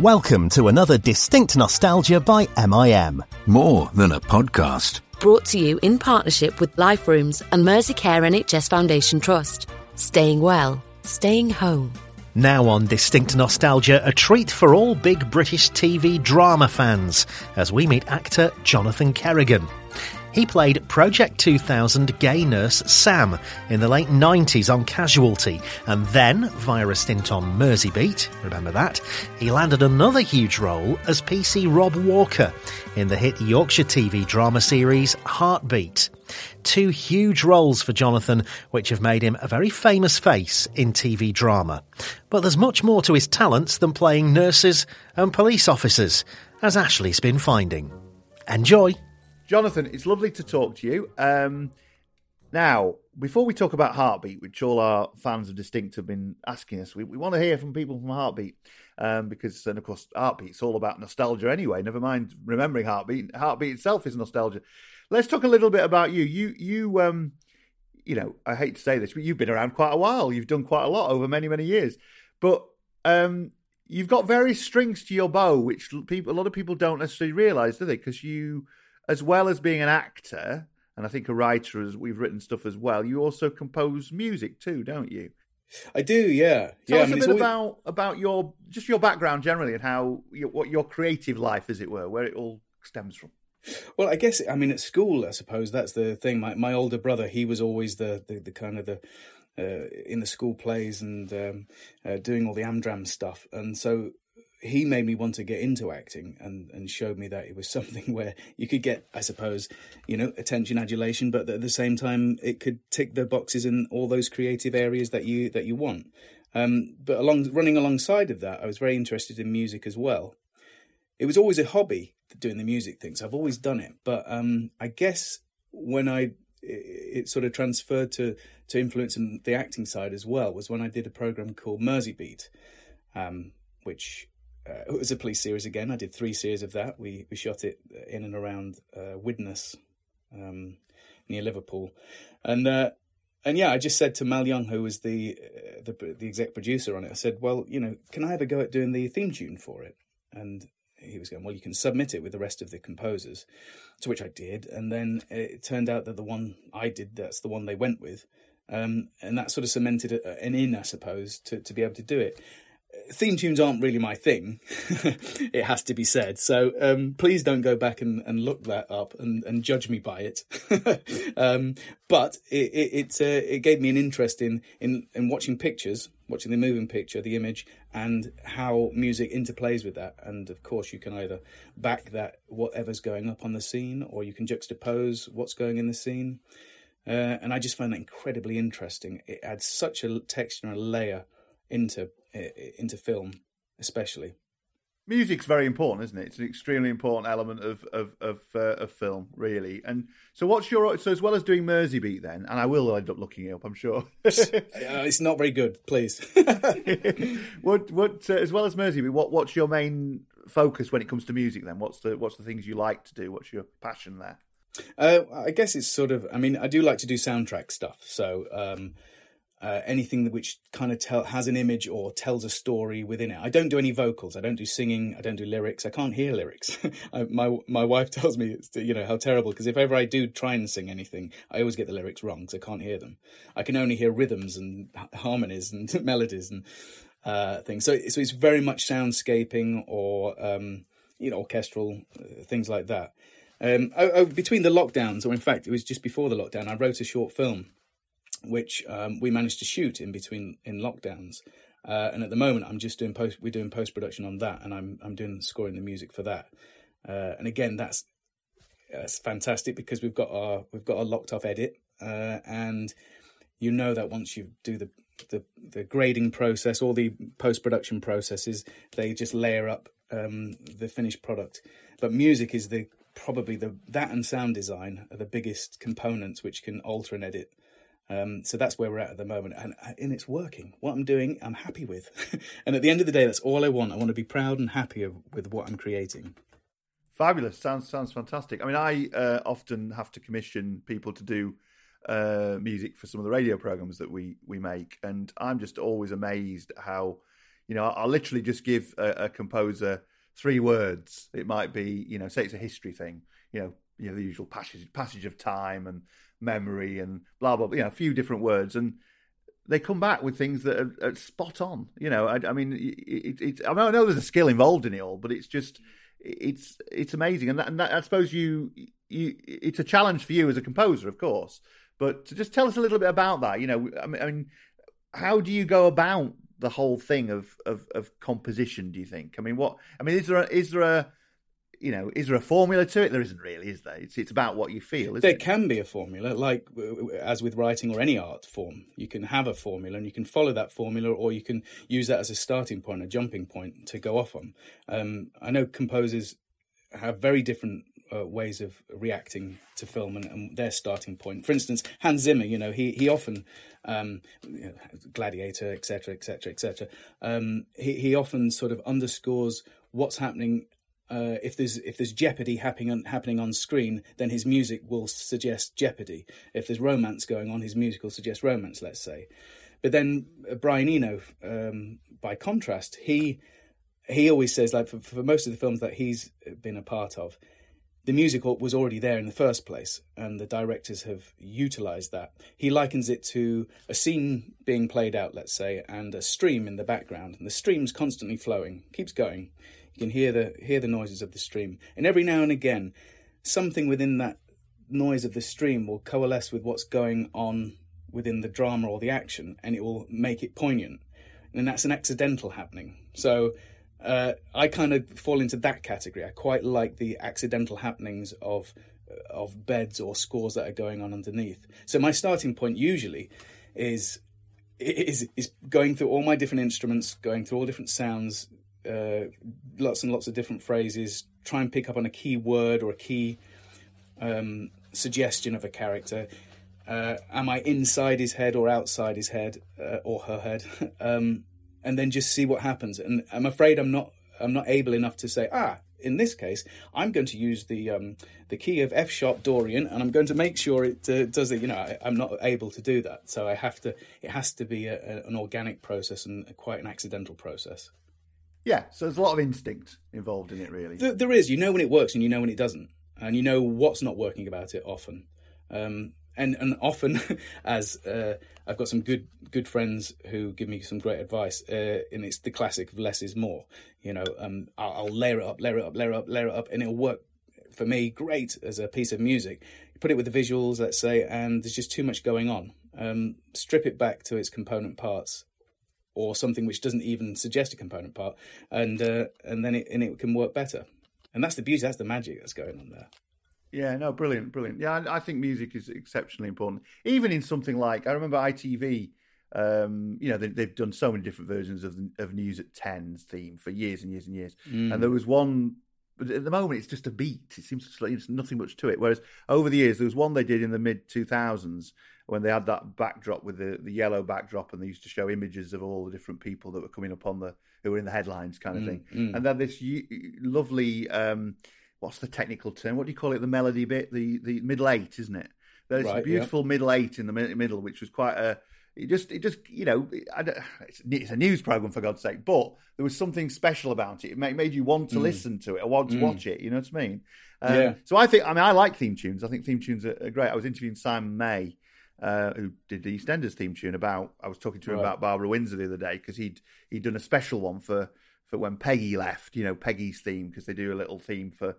Welcome to another Distinct Nostalgia by MIM. More than a podcast. Brought to you in partnership with Life Rooms and Merseycare NHS Foundation Trust. Staying well, staying home. Now on Distinct Nostalgia, a treat for all big British TV drama fans as we meet actor Jonathan Kerrigan. He played Project 2000 gay nurse Sam in the late 90s on Casualty, and then, via a stint on Merseybeat, remember that, he landed another huge role as PC Rob Walker in the hit Yorkshire TV drama series Heartbeat. Two huge roles for Jonathan, which have made him a very famous face in TV drama. But there's much more to his talents than playing nurses and police officers, as Ashley's been finding. Enjoy! Jonathan, it's lovely to talk to you. Um, now, before we talk about Heartbeat, which all our fans of Distinct have been asking us, we, we want to hear from people from Heartbeat um, because, and of course, Heartbeat's all about nostalgia anyway. Never mind remembering Heartbeat. Heartbeat itself is nostalgia. Let's talk a little bit about you. You, you, um, you know, I hate to say this, but you've been around quite a while. You've done quite a lot over many, many years. But um, you've got various strings to your bow, which people, a lot of people don't necessarily realise, do they? Because you as well as being an actor, and I think a writer, as we've written stuff as well, you also compose music too, don't you? I do, yeah. Tell yeah, us I mean, a bit always... about about your just your background generally and how your, what your creative life, as it were, where it all stems from. Well, I guess I mean at school, I suppose that's the thing. My my older brother, he was always the the, the kind of the uh, in the school plays and um, uh, doing all the Amdram stuff, and so he made me want to get into acting and, and showed me that it was something where you could get, I suppose, you know, attention, adulation, but at the same time, it could tick the boxes in all those creative areas that you that you want. Um, but along running alongside of that, I was very interested in music as well. It was always a hobby doing the music things. I've always done it, but um, I guess when I it, sort of transferred to to influence in the acting side as well was when I did a program called Merseybeat, um, which uh, it was a police series again. I did three series of that. We we shot it in and around uh, Widnes, um, near Liverpool, and uh, and yeah, I just said to Mal Young, who was the, uh, the the exec producer on it, I said, well, you know, can I have a go at doing the theme tune for it? And he was going, well, you can submit it with the rest of the composers, to which I did, and then it turned out that the one I did, that's the one they went with. Um, and that sort of cemented an in, I suppose, to, to be able to do it theme tunes aren't really my thing. it has to be said. So um, please don't go back and, and look that up and, and judge me by it. um, but it it, it, uh, it, gave me an interest in, in in watching pictures, watching the moving picture, the image, and how music interplays with that. And of course, you can either back that whatever's going up on the scene, or you can juxtapose what's going in the scene. Uh, and I just find that incredibly interesting. It adds such a texture and a layer into into film, especially. Music's very important, isn't it? It's an extremely important element of of of, uh, of film, really. And so, what's your so as well as doing Merseybeat, then? And I will end up looking it up, I'm sure. uh, it's not very good, please. what what uh, as well as Merseybeat, what what's your main focus when it comes to music? Then, what's the what's the things you like to do? What's your passion there? Uh, I guess it's sort of. I mean, I do like to do soundtrack stuff. So. Um, uh, anything which kind of tell, has an image or tells a story within it. I don't do any vocals. I don't do singing. I don't do lyrics. I can't hear lyrics. I, my my wife tells me it's you know how terrible because if ever I do try and sing anything, I always get the lyrics wrong because I can't hear them. I can only hear rhythms and harmonies and melodies and uh, things. So so it's very much soundscaping or um, you know orchestral uh, things like that. Um, oh, oh, between the lockdowns, or in fact, it was just before the lockdown, I wrote a short film which um, we managed to shoot in between in lockdowns. Uh, and at the moment, I'm just doing post. We're doing post production on that, and I'm I'm doing scoring the music for that. Uh, and again, that's that's fantastic because we've got our we've got a locked off edit, uh, and you know that once you do the the the grading process, all the post production processes, they just layer up um, the finished product. But music is the probably the that and sound design are the biggest components which can alter an edit um, so that's where we're at at the moment, and, uh, and it's working. What I'm doing, I'm happy with, and at the end of the day, that's all I want. I want to be proud and happy with what I'm creating. Fabulous! Sounds sounds fantastic. I mean, I uh, often have to commission people to do uh, music for some of the radio programs that we we make, and I'm just always amazed how, you know, I'll literally just give a, a composer three words. It might be, you know, say it's a history thing, you know, you know the usual passage passage of time and memory and blah blah, blah you know, a few different words and they come back with things that are, are spot on. You know, I, I mean, it, it, I, know there's a skill involved in it all, but it's just it's it's amazing, and, that, and that, I suppose you you it's a challenge for you as a composer, of course. But to just tell us a little bit about that. You know, I mean, I mean how do you go about the whole thing of, of, of composition? Do you think? I mean, what? I mean, is there a, is there a you know, is there a formula to it? There isn't really, is there? It's it's about what you feel. there it? can be a formula, like as with writing or any art form. You can have a formula, and you can follow that formula, or you can use that as a starting point, a jumping point to go off on. Um, I know composers have very different uh, ways of reacting to film and, and, their starting point. For instance, Hans Zimmer, you know, he he often um, you know, Gladiator, etc., etc., etc. He he often sort of underscores what's happening uh, if there's if there's jeopardy happening on, happening on screen, then his music will suggest jeopardy. If there's romance going on, his music will suggest romance. Let's say, but then uh, Brian Eno, um, by contrast, he he always says like for, for most of the films that he's been a part of, the music was already there in the first place, and the directors have utilized that. He likens it to a scene being played out, let's say, and a stream in the background, and the stream's constantly flowing, keeps going you can hear the hear the noises of the stream, and every now and again, something within that noise of the stream will coalesce with what's going on within the drama or the action, and it will make it poignant. And that's an accidental happening. So uh, I kind of fall into that category. I quite like the accidental happenings of of beds or scores that are going on underneath. So my starting point usually is is is going through all my different instruments, going through all different sounds, uh, lots and lots of different phrases, try and pick up on a key word or a key um, suggestion of a character. Uh, am I inside his head or outside his head uh, or her head? um, and then just see what happens. And I'm afraid I'm not I'm not able enough to say ah. In this case, I'm going to use the um, the key of F sharp Dorian, and I'm going to make sure it uh, does it. You know, I, am not able to do that, so I have to. It has to be a, a, an organic process and quite an accidental process. Yeah, so there's a lot of instinct involved in it, really. There, there is. You know when it works and you know when it doesn't, and you know what's not working about it often. Um, and and often, as uh, I've got some good good friends who give me some great advice, uh, and it's the classic of less is more. You know, um, I'll, I'll layer it up, layer it up, layer it up, layer it up, and it'll work for me great as a piece of music. You put it with the visuals, let's say, and there's just too much going on. Um, strip it back to its component parts or something which doesn't even suggest a component part, and uh, and then it and it can work better. And that's the beauty. That's the magic that's going on there. Yeah, no, brilliant, brilliant. Yeah, I, I think music is exceptionally important. Even in something like I remember ITV. Um, you know, they, have done so many different versions of of News at 10's theme for years and years and years. Mm. And there was one but at the moment it's just a beat. It seems like it's nothing much to it. Whereas over the years, there was one they did in the mid 2000s when they had that backdrop with the, the yellow backdrop, and they used to show images of all the different people that were coming up on the who were in the headlines, kind of mm, thing. Mm. And then this lovely, um, what's the technical term? What do you call it? The melody bit, the the middle eight, isn't it? There's right, a beautiful yeah. middle eight in the middle, which was quite a it just, it just, you know, it's, it's, a news program for God's sake, but there was something special about it. It made, made you want to mm. listen to it or want to mm. watch it. You know what I mean? Um, yeah. So I think, I mean, I like theme tunes. I think theme tunes are, are great. I was interviewing Simon May, uh, who did the EastEnders theme tune about. I was talking to him right. about Barbara Windsor the other day because he'd he'd done a special one for for when Peggy left. You know, Peggy's theme because they do a little theme for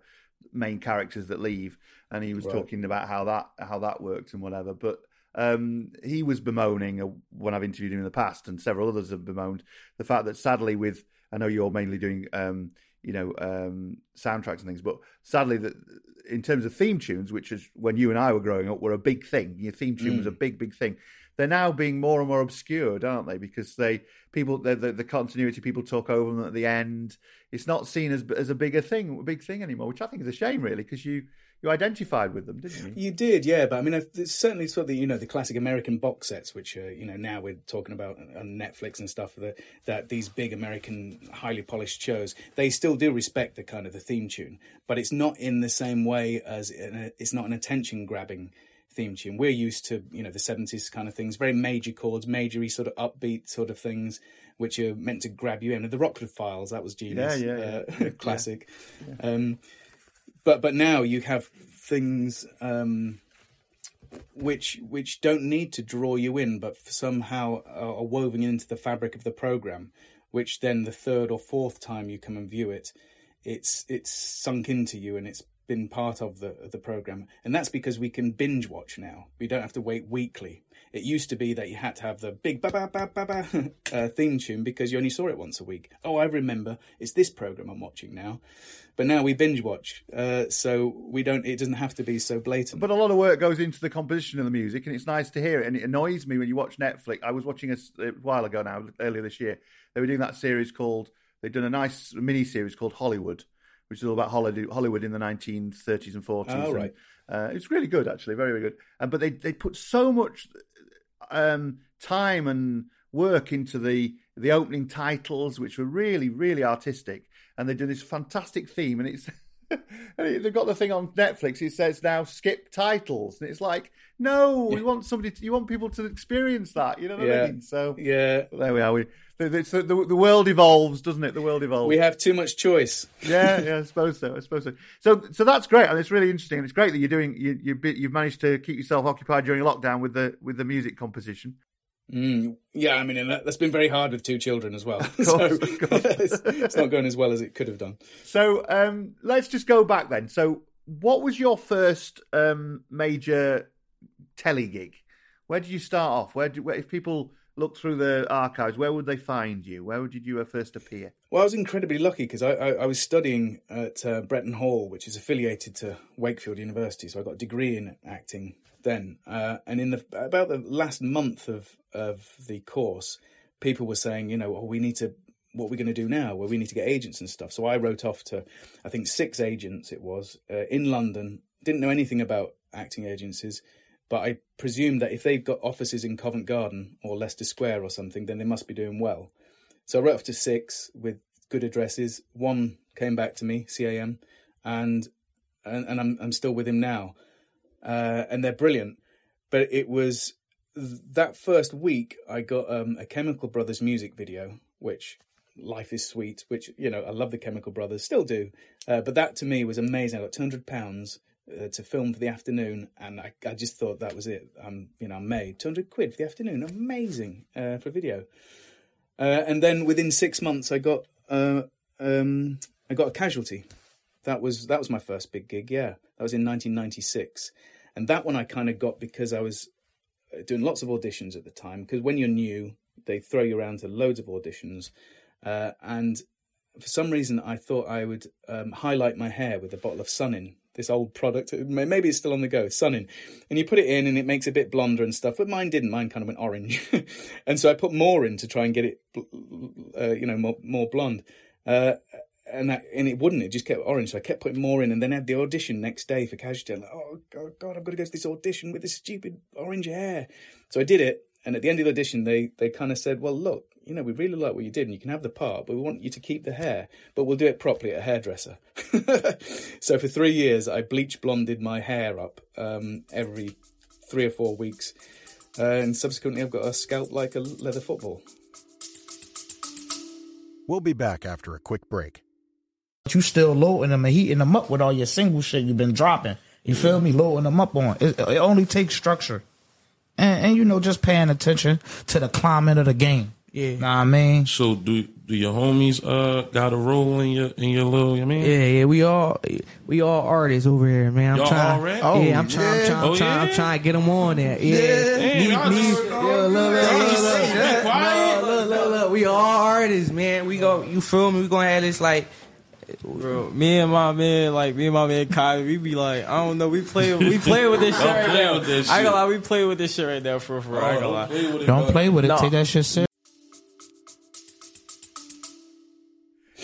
main characters that leave, and he was right. talking about how that how that worked and whatever. But um, he was bemoaning uh, when I've interviewed him in the past, and several others have bemoaned the fact that sadly, with I know you're mainly doing um, you know um, soundtracks and things, but sadly that in terms of theme tunes, which is when you and I were growing up, were a big thing. Your theme tune mm. was a mm. big, big thing. They're now being more and more obscured, aren't they? Because they people the, the, the continuity people talk over them at the end. It's not seen as as a bigger thing, a big thing anymore, which I think is a shame, really, because you you identified with them, didn't you? You did, yeah. But I mean, it's certainly sort of the you know the classic American box sets, which uh, you know now we're talking about on Netflix and stuff. That that these big American highly polished shows, they still do respect the kind of the theme tune, but it's not in the same way as it's not an attention grabbing theme tune. We're used to you know the seventies kind of things, very major chords, majory sort of upbeat sort of things, which are meant to grab you in. The Rockford Files that was genius, Yeah, yeah, uh, classic. Um, but but now you have things. Um, which which don't need to draw you in, but somehow are woven into the fabric of the program. Which then the third or fourth time you come and view it, it's it's sunk into you and it's been part of the of the program. And that's because we can binge watch now. We don't have to wait weekly. It used to be that you had to have the big ba ba ba ba ba uh, theme tune because you only saw it once a week. Oh, I remember. It's this program I'm watching now. But now we binge watch, uh, so we don't. It doesn't have to be so blatant. But a lot of work goes into the composition of the music, and it's nice to hear it. And it annoys me when you watch Netflix. I was watching a, a while ago now, earlier this year. They were doing that series called. They'd done a nice mini series called Hollywood, which is all about Hollywood, in the 1930s and 40s. Oh, and, right. uh, it's really good, actually, very, very good. But they they put so much um, time and work into the the opening titles, which were really, really artistic, and they do this fantastic theme, and it's. and they've got the thing on Netflix. It says now skip titles, and it's like, no, we want somebody. To, you want people to experience that. You know what Yeah. I mean? So yeah, there we are. We the, the, the, the world evolves, doesn't it? The world evolves. we have too much choice. yeah, yeah, I suppose so. I suppose so. So, so that's great, and it's really interesting. And it's great that you're doing. You, you, you've managed to keep yourself occupied during lockdown with the with the music composition. Mm, yeah, I mean, and that, that's been very hard with two children as well. course, so of course. it's, it's not going as well as it could have done. So, um, let's just go back then. So, what was your first um, major telly gig? Where did you start off? Where, did, where if people look through the archives, where would they find you? Where did you first appear? Well, I was incredibly lucky because I, I, I was studying at uh, Bretton Hall, which is affiliated to Wakefield University. So I got a degree in acting then. Uh, and in the about the last month of of the course, people were saying, you know, oh, we need to. What we're we going to do now? Well, we need to get agents and stuff. So I wrote off to, I think six agents. It was uh, in London. Didn't know anything about acting agencies, but I presumed that if they've got offices in Covent Garden or Leicester Square or something, then they must be doing well. So I wrote off to six with good addresses. One came back to me, CAM, and and, and I'm I'm still with him now, uh, and they're brilliant. But it was that first week I got um, a Chemical Brothers music video, which life is sweet. Which you know I love the Chemical Brothers, still do. Uh, but that to me was amazing. I got two hundred pounds. Uh, to film for the afternoon, and I, I just thought that was it. I'm, you know, I'm made two hundred quid for the afternoon. Amazing uh, for a video. Uh, and then within six months, I got uh, um, I got a casualty. That was that was my first big gig. Yeah, that was in 1996, and that one I kind of got because I was uh, doing lots of auditions at the time. Because when you're new, they throw you around to loads of auditions, uh, and for some reason I thought I would um, highlight my hair with a bottle of Sun-In. This old product, maybe it's still on the go, Sun-In, and you put it in and it makes it a bit blonder and stuff. But mine didn't. Mine kind of went orange, and so I put more in to try and get it, uh, you know, more more blonde. Uh, and that, and it wouldn't. It just kept orange. So I kept putting more in, and then had the audition next day for Casualty. I'm like, oh god, god, I've got to go to this audition with this stupid orange hair. So I did it, and at the end of the audition, they they kind of said, well, look, you know, we really like what you did, and you can have the part, but we want you to keep the hair, but we'll do it properly at a hairdresser. so for three years, I bleach blonded my hair up um, every three or four weeks, uh, and subsequently, I've got a scalp like a leather football. We'll be back after a quick break. You still loading them and heating them up with all your single shit you've been dropping. You feel me? Loading them up on. It, it only takes structure. And, and, you know, just paying attention to the climate of the game. Yeah. Know what I mean? So do do your homies uh got a role in your in your little? I mean, Yeah, yeah, we all we all artists over here, man. I'm Y'all trying. already? Oh, yeah, I'm trying. I'm yeah. trying. Oh, I'm trying. I'm trying to get them on there. Yeah, Damn, Me- y'all me- just- yeah, look, look, y'all look, look, look, quiet. look, look, look. We all artists, man. We go. You feel me? We gonna have this like. Bro, me and my man, like me and my man Kai, we be like, I don't know, we play, we play with this shit right play now. with this I ain't gonna lie, we play with this shit right now for for. real. I ain't gonna lie. play with it, Don't bro. play with it. No. Take that shit serious.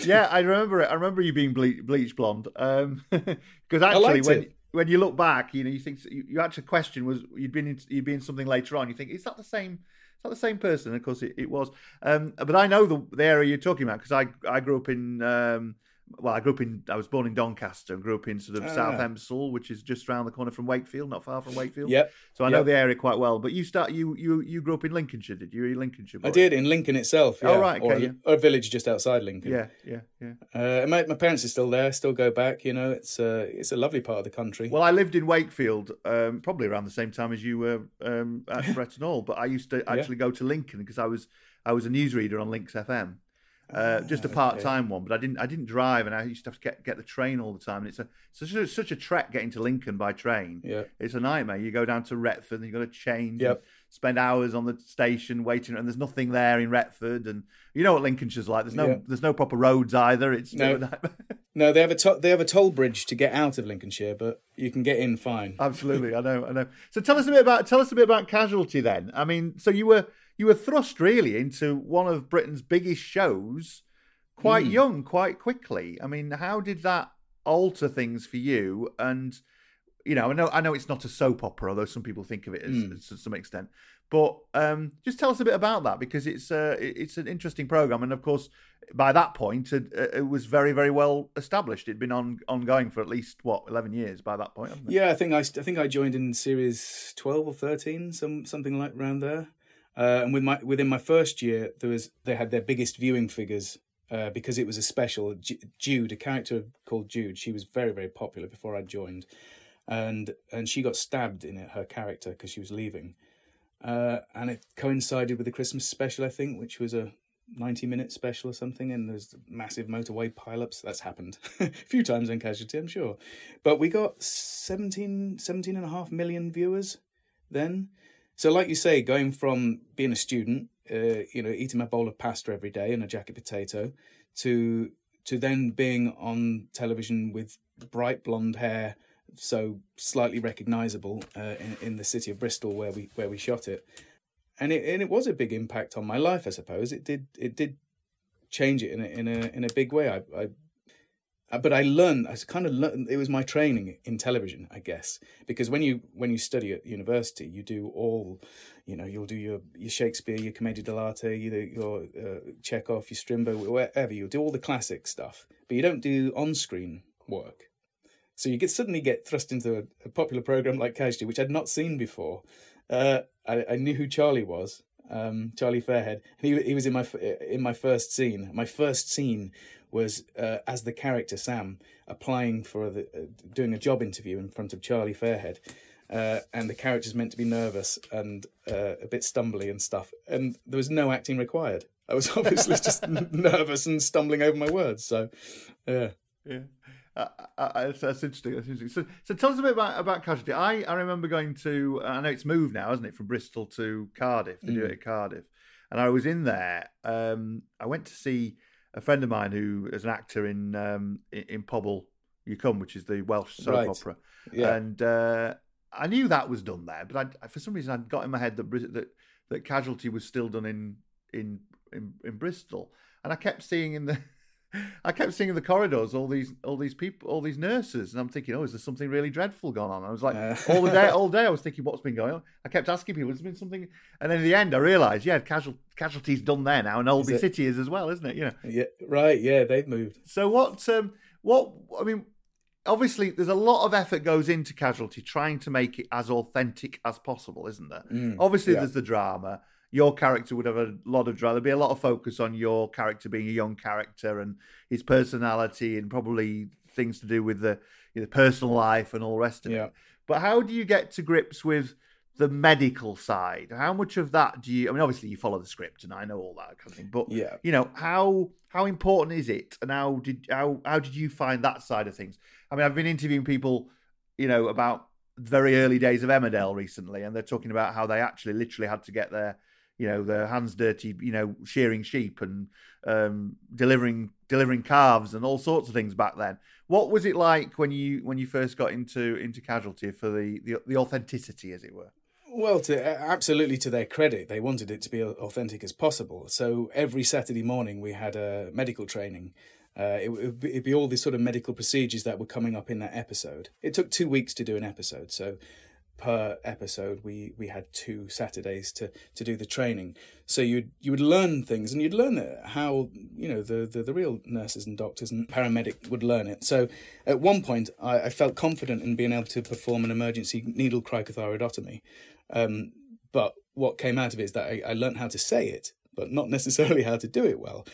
yeah, I remember it. I remember you being ble- bleach blonde. Um, because actually, when it. when you look back, you know, you think you, you actually question was you'd been in, you'd been in something later on. You think is that the same? Is that the same person? And of course, it, it was. Um, but I know the, the area you're talking about because I I grew up in um, well, I grew up in. I was born in Doncaster and grew up in sort of Ah. South Elmsall, which is just around the corner from Wakefield, not far from Wakefield. Yep. So I know Yep. the area quite well. But you start you you you grew up in Lincolnshire, did you? You Lincolnshire? Boy? I did in Lincoln itself. Yeah. Oh, right, or, okay, a, or a village just outside Lincoln. Yeah, yeah, yeah. Uh, my, my parents are still there. Still go back. You know, it's uh, it's a lovely part of the country. Well, I lived in Wakefield um, probably around the same time as you were um, at Bretton Hall, but I used to actually go to Lincoln because I was I was a newsreader on Lincs FM, uh, just a part time one. But I didn't I didn't drive, and I used to have to get, get the train all the time. And it's a such a, such a trek getting to Lincoln by train. Yeah. it's a nightmare. You go down to Retford, and you've got to change. Yep. and Spend hours on the station waiting, and there's nothing there in Retford, and you know what Lincolnshire's like. There's no, Yeah. there's no proper roads either. It's No. no, they have a to- they have a toll bridge to get out of Lincolnshire, but you can get in fine. Absolutely, I know, I know. So tell us a bit about tell us a bit about Casualty then. I mean, so you were you were thrust really into one of Britain's biggest shows quite Mm. young, quite quickly. I mean, how did that alter things for you? And you know, I know I know it's not a soap opera, although some people think of it as, Mm. as to some extent. But um, just tell us a bit about that because it's uh, it's an interesting program, and of course, by that point, it, it was very very well established. It'd been on ongoing for at least what eleven years by that point. Yeah, I think I, I think I joined in series twelve or thirteen, some something like around there. Uh, and with my within my first year, there was they had their biggest viewing figures uh, because it was a special. Ju- Jude, a character called Jude, she was very very popular before I joined, and and she got stabbed in it, her character because she was leaving, uh, and it coincided with the Christmas special, I think, which was a 90 minute special or something. And there's massive motorway pileups. That's happened a few times in casualty i'm sure. But we got 17 17 and a half million viewers then so like you say going from being a student uh, you know eating my bowl of pasta every day and a jacket potato to to then being on television with bright blonde hair so slightly recognizable uh, in, in the city of bristol where we where we shot it and it and it was a big impact on my life. I suppose it did it did change it in a in a in a big way. I, I but I learned I kind of learned it was my training in television, I guess, because when you when you study at university, you do all, you know, you'll do your your Shakespeare, your Commedia dell'arte, you do your uh, Chekhov, your Strindberg, wherever you'll do all the classic stuff, but you don't do on screen work. So you suddenly get thrust into a, a popular program like Casualty, which I'd not seen before. Uh, I, I knew who Charlie was, um, Charlie Fairhead. He he was in my in my first scene. My first scene was uh, as the character Sam applying for the uh, doing a job interview in front of Charlie Fairhead. Uh, and the character's meant to be nervous and uh, a bit stumbly and stuff, and there was no acting required. I was obviously just nervous and stumbling over my words. So, yeah. Yeah. Uh, uh, that's, that's interesting. That's interesting. So, so tell us a bit about, about Casualty. I, I remember going to, I know it's moved now, isn't it, from Bristol to Cardiff. They do Mm. it at Cardiff. And I was in there. Um, I went to see a friend of mine who is an actor in um, in, Pobol y Cwm, which is the Welsh soap Right. opera. Yeah. And uh, I knew that was done there, but I, for some reason I'd got in my head that that that Casualty was still done in in in, in Bristol, and I kept seeing in the I kept seeing in the corridors all these all these people, all these nurses, and I'm thinking, oh, is there something really dreadful going on? I was like, Uh. all the day, all day, I was thinking, what's been going on? I kept asking people, has there been something? And then in the end, I realised, yeah, casual, casualties done there now, and Holby? City is as well, isn't it? You know. Yeah, right. Yeah, they've moved. So what? Um, what? I mean, obviously, there's a lot of effort goes into Casualty trying to make it as authentic as possible, isn't there? Mm, obviously, yeah. there's the drama. Your character would have a lot of drama. There'd be a lot of focus on your character being a young character and his personality, and probably things to do with the you know, personal life and all the rest of Yeah. it. But how do you get to grips with the medical side? How much of that do you? I mean, obviously, you follow the script, and I know all that kind of thing. But Yeah. you know how how important is it, and how did how how did you find that side of things? I mean, I've been interviewing people, you know, about the very early days of Emmerdale recently, and they're talking about how they actually literally had to get their you know their hands dirty, you know, shearing sheep and um, delivering delivering calves and all sorts of things back then. What was it like when you when you first got into into casualty for the the, the authenticity, as it were? Well, to, absolutely to their credit, they wanted it to be authentic as possible. So every Saturday morning we had a medical training. Uh, it would be, be all these sort of medical procedures that were coming up in that episode. It took two weeks to do an episode, so per episode. We we had two Saturdays to to do the training. So you you would learn things, and you'd learn how you know the, the the real nurses and doctors and paramedic would learn it. So at one point, I, I felt confident in being able to perform an emergency needle cricothyroidotomy. Um, but what came out of it is that I, I learned how to say it, but not necessarily how to do it well.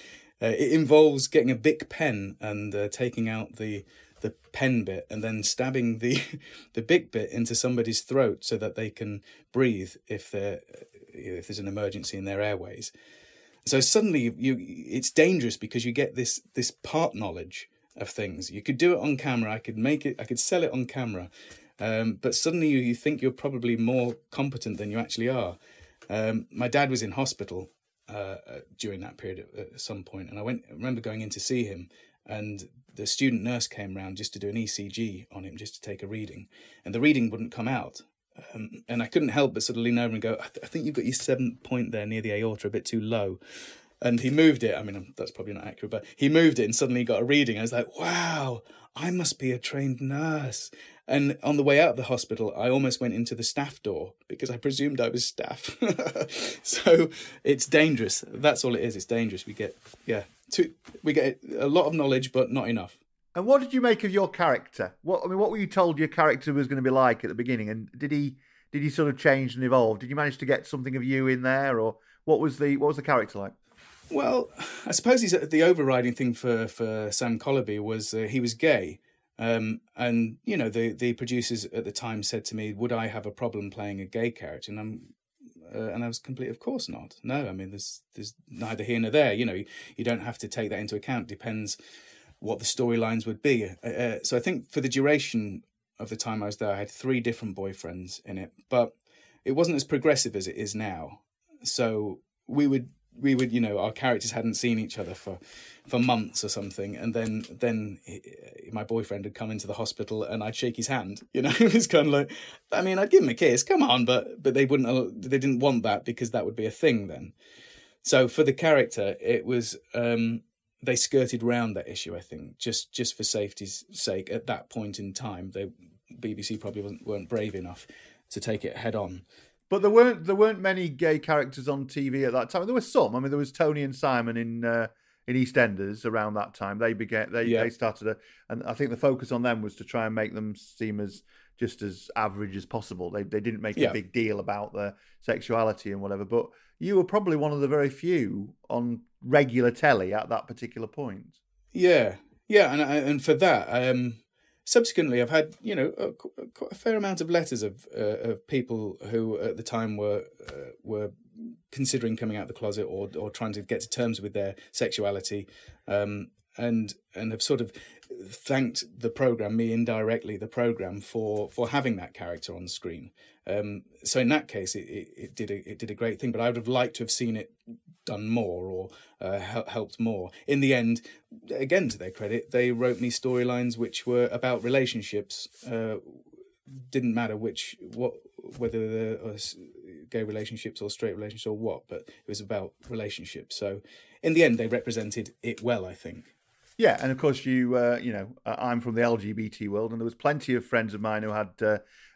Uh, it involves getting a big pen and uh, taking out the the pen bit and then stabbing the the big bit into somebody's throat so that they can breathe if there if there's an emergency in their airways. So suddenly you it's dangerous because you get this this part knowledge of things. You could do it on camera. I could make it. I could sell it on camera. Um, but suddenly you, you think you're probably more competent than you actually are. Um, my dad was in hospital uh, during that period at, at, some point, and I went. I remember going in to see him, and the student nurse came round just to do an ECG on him, just to take a reading, and the reading wouldn't come out. Um, and I couldn't help but sort of lean over and go, I, th- I think you've got your seventh point there near the aorta a bit too low. And he moved it. I mean, that's probably not accurate, but he moved it and suddenly got a reading. I was like, wow, I must be a trained nurse. And on the way out of the hospital, I almost went into the staff door because I presumed I was staff. so it's dangerous. That's all it is. It's dangerous. We get, yeah, too, we get a lot of knowledge, but not enough. And what did you make of your character? What I mean, what were you told your character was going to be like at the beginning? And did he did he sort of change and evolve? Did you manage to get something of you in there, or what was the what was the character like? Well, I suppose he's, the overriding thing for for Sam Colloby was uh, he was gay, um, and you know, the the producers at the time said to me, "Would I have a problem playing a gay character?" And I'm uh, and I was completely, of course not. No, I mean, there's there's neither here nor there. You know, you, you don't have to take that into account. Depends what the storylines would be. Uh, uh, so I think for the duration of the time I was there, I had three different boyfriends in it, but it wasn't as progressive as it is now. So we would we would you know our characters hadn't seen each other for for months or something. And then then he, my boyfriend had come into the hospital and I'd shake his hand you know it was kind of like I mean I'd give him a kiss come on but but they wouldn't they didn't want that because that would be a thing then. So for the character it was um they skirted round that issue I think just just for safety's sake at that point in time. They BBC probably wasn't weren't brave enough to take it head on but there weren't there weren't many gay characters on TV at that time. There were some. I mean, there was Tony and Simon in uh, in EastEnders around that time. They began they yeah. they started a, and I think the focus on them was to try and make them seem as just as average as possible. They they didn't make yeah. a big deal about their sexuality and whatever. But you were probably one of the very few on regular telly at that particular point. Yeah, yeah, and and for that, um, subsequently, I've had you know a, a fair amount of letters of uh, of people who at the time were uh, were considering coming out of the closet or or trying to get to terms with their sexuality, um, and and have sort of thanked the program, me indirectly, the program for for having that character on screen. Um, so in that case, it, it, it, did a, it did a great thing. But I would have liked to have seen it done more or uh, helped more. In the end, again to their credit, they wrote me storylines which were about relationships. Uh, didn't matter which what whether the gay relationships or straight relationships or what, but it was about relationships. So in the end, they represented it well, I think. Yeah, and of course, you uh, you know, I'm from the LGBT world, and there was plenty of friends of mine who had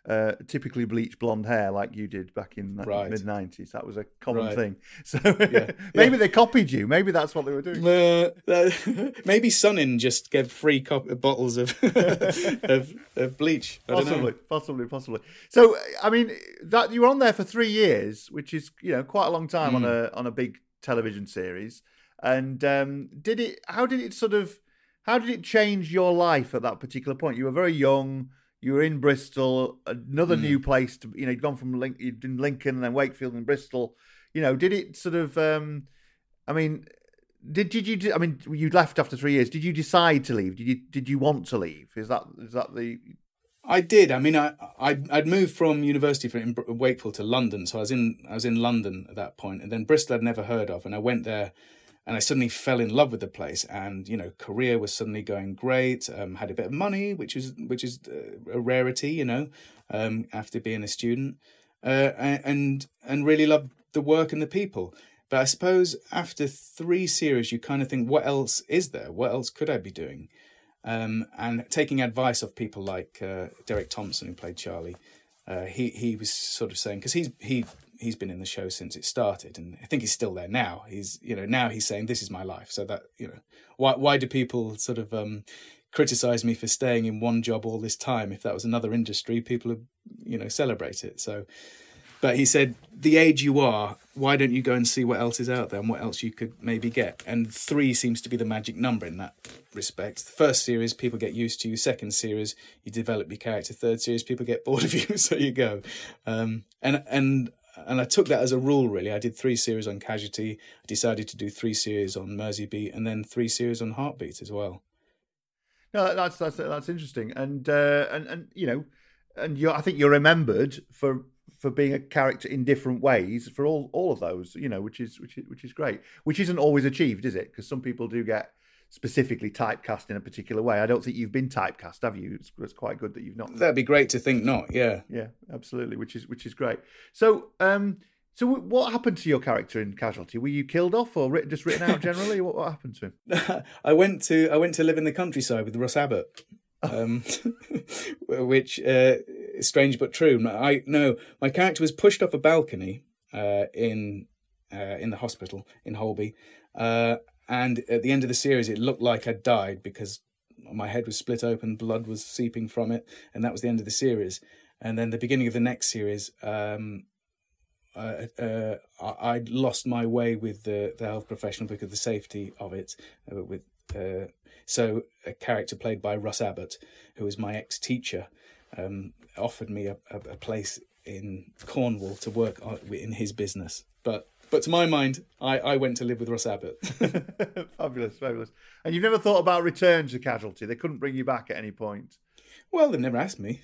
uh, uh, typically bleached blonde hair like you did back in the right. mid 90s. That was a common right. thing. So yeah. maybe yeah. they copied you. Maybe that's what they were doing. Uh, maybe Sun-In just gave free cop- bottles of, of, of, bleach. I possibly, possibly, possibly. So, I mean, that you were on there for three years, which is, you know, quite a long time mm. on a on a big television series. And um, did it, how did it sort of, how did it change your life at that particular point? You were very young you were in Bristol, another mm. new place to you know, you'd gone from Link, you'd in Lincoln and then Wakefield and Bristol. You know, did it sort of? um I mean, did did you? I mean, you left after three years. Did you decide to leave? Did you did you want to leave? Is that is that the? I did. I mean, I I'd, I'd moved from university from Wakefield to London, so I was in I was in London at that point, and then Bristol I'd never heard of, and I went there and I suddenly fell in love with the place. And you know, career was suddenly going great. Um, had a bit of money, which was which is uh, a rarity, you know, um, after being a student, uh, and and really loved the work and the people. But I suppose after three series, you kind of think, what else is there? What else could I be doing? Um, and taking advice of people like uh, Derek Thompson, who played Charlie, uh, he he was sort of saying because he's he he's been in the show since it started, and I think he's still there now. He's you know now he's saying this is my life. So that you know why why do people sort of um, criticize me for staying in one job all this time? If that was another industry, people would you know celebrate it. So. But he said, the age you are, why don't you go and see what else is out there and what else you could maybe get? And three seems to be the magic number in that respect. The first series, people get used to you. Second series, you develop your character. Third series, people get bored of you. So you go. Um, and and and I took that as a rule. Really, I did three series on Casualty. I decided to do three series on Merseybeat, and then three series on Heartbeat as well. No, that's that's that's interesting, and uh, and and you know, and you I think you're remembered for for being a character in different ways for all all of those, you know, which is which is which is great. Which isn't always achieved, is it? Because some people do get specifically typecast in a particular way. I don't think you've been typecast, have you? It's, it's quite good that you've not. That'd be great to think not. Yeah, yeah, absolutely. Which is which is great. So, um, so what happened to your character in Casualty? Were you killed off or written, just written out generally? what, what happened to him? I went to I went to live in the countryside with Russ Abbott. Um, which uh, is strange but true. I no, my character was pushed off a balcony uh, in uh, in the hospital in Holby, uh, and at the end of the series, it looked like I'd died because my head was split open, blood was seeping from it, and that was the end of the series. And then the beginning of the next series, um, uh, uh, I would lost my way with the, the health professional because of the safety of it. Uh, with uh, so a character played by Russ Abbott, who was my ex teacher, um, offered me a, a, a, place in Cornwall to work in his business. But but to my mind, I, I went to live with Russ Abbott. fabulous, fabulous. And you've never thought about return to Casualty? They couldn't bring you back at any point. Well, they've never asked me,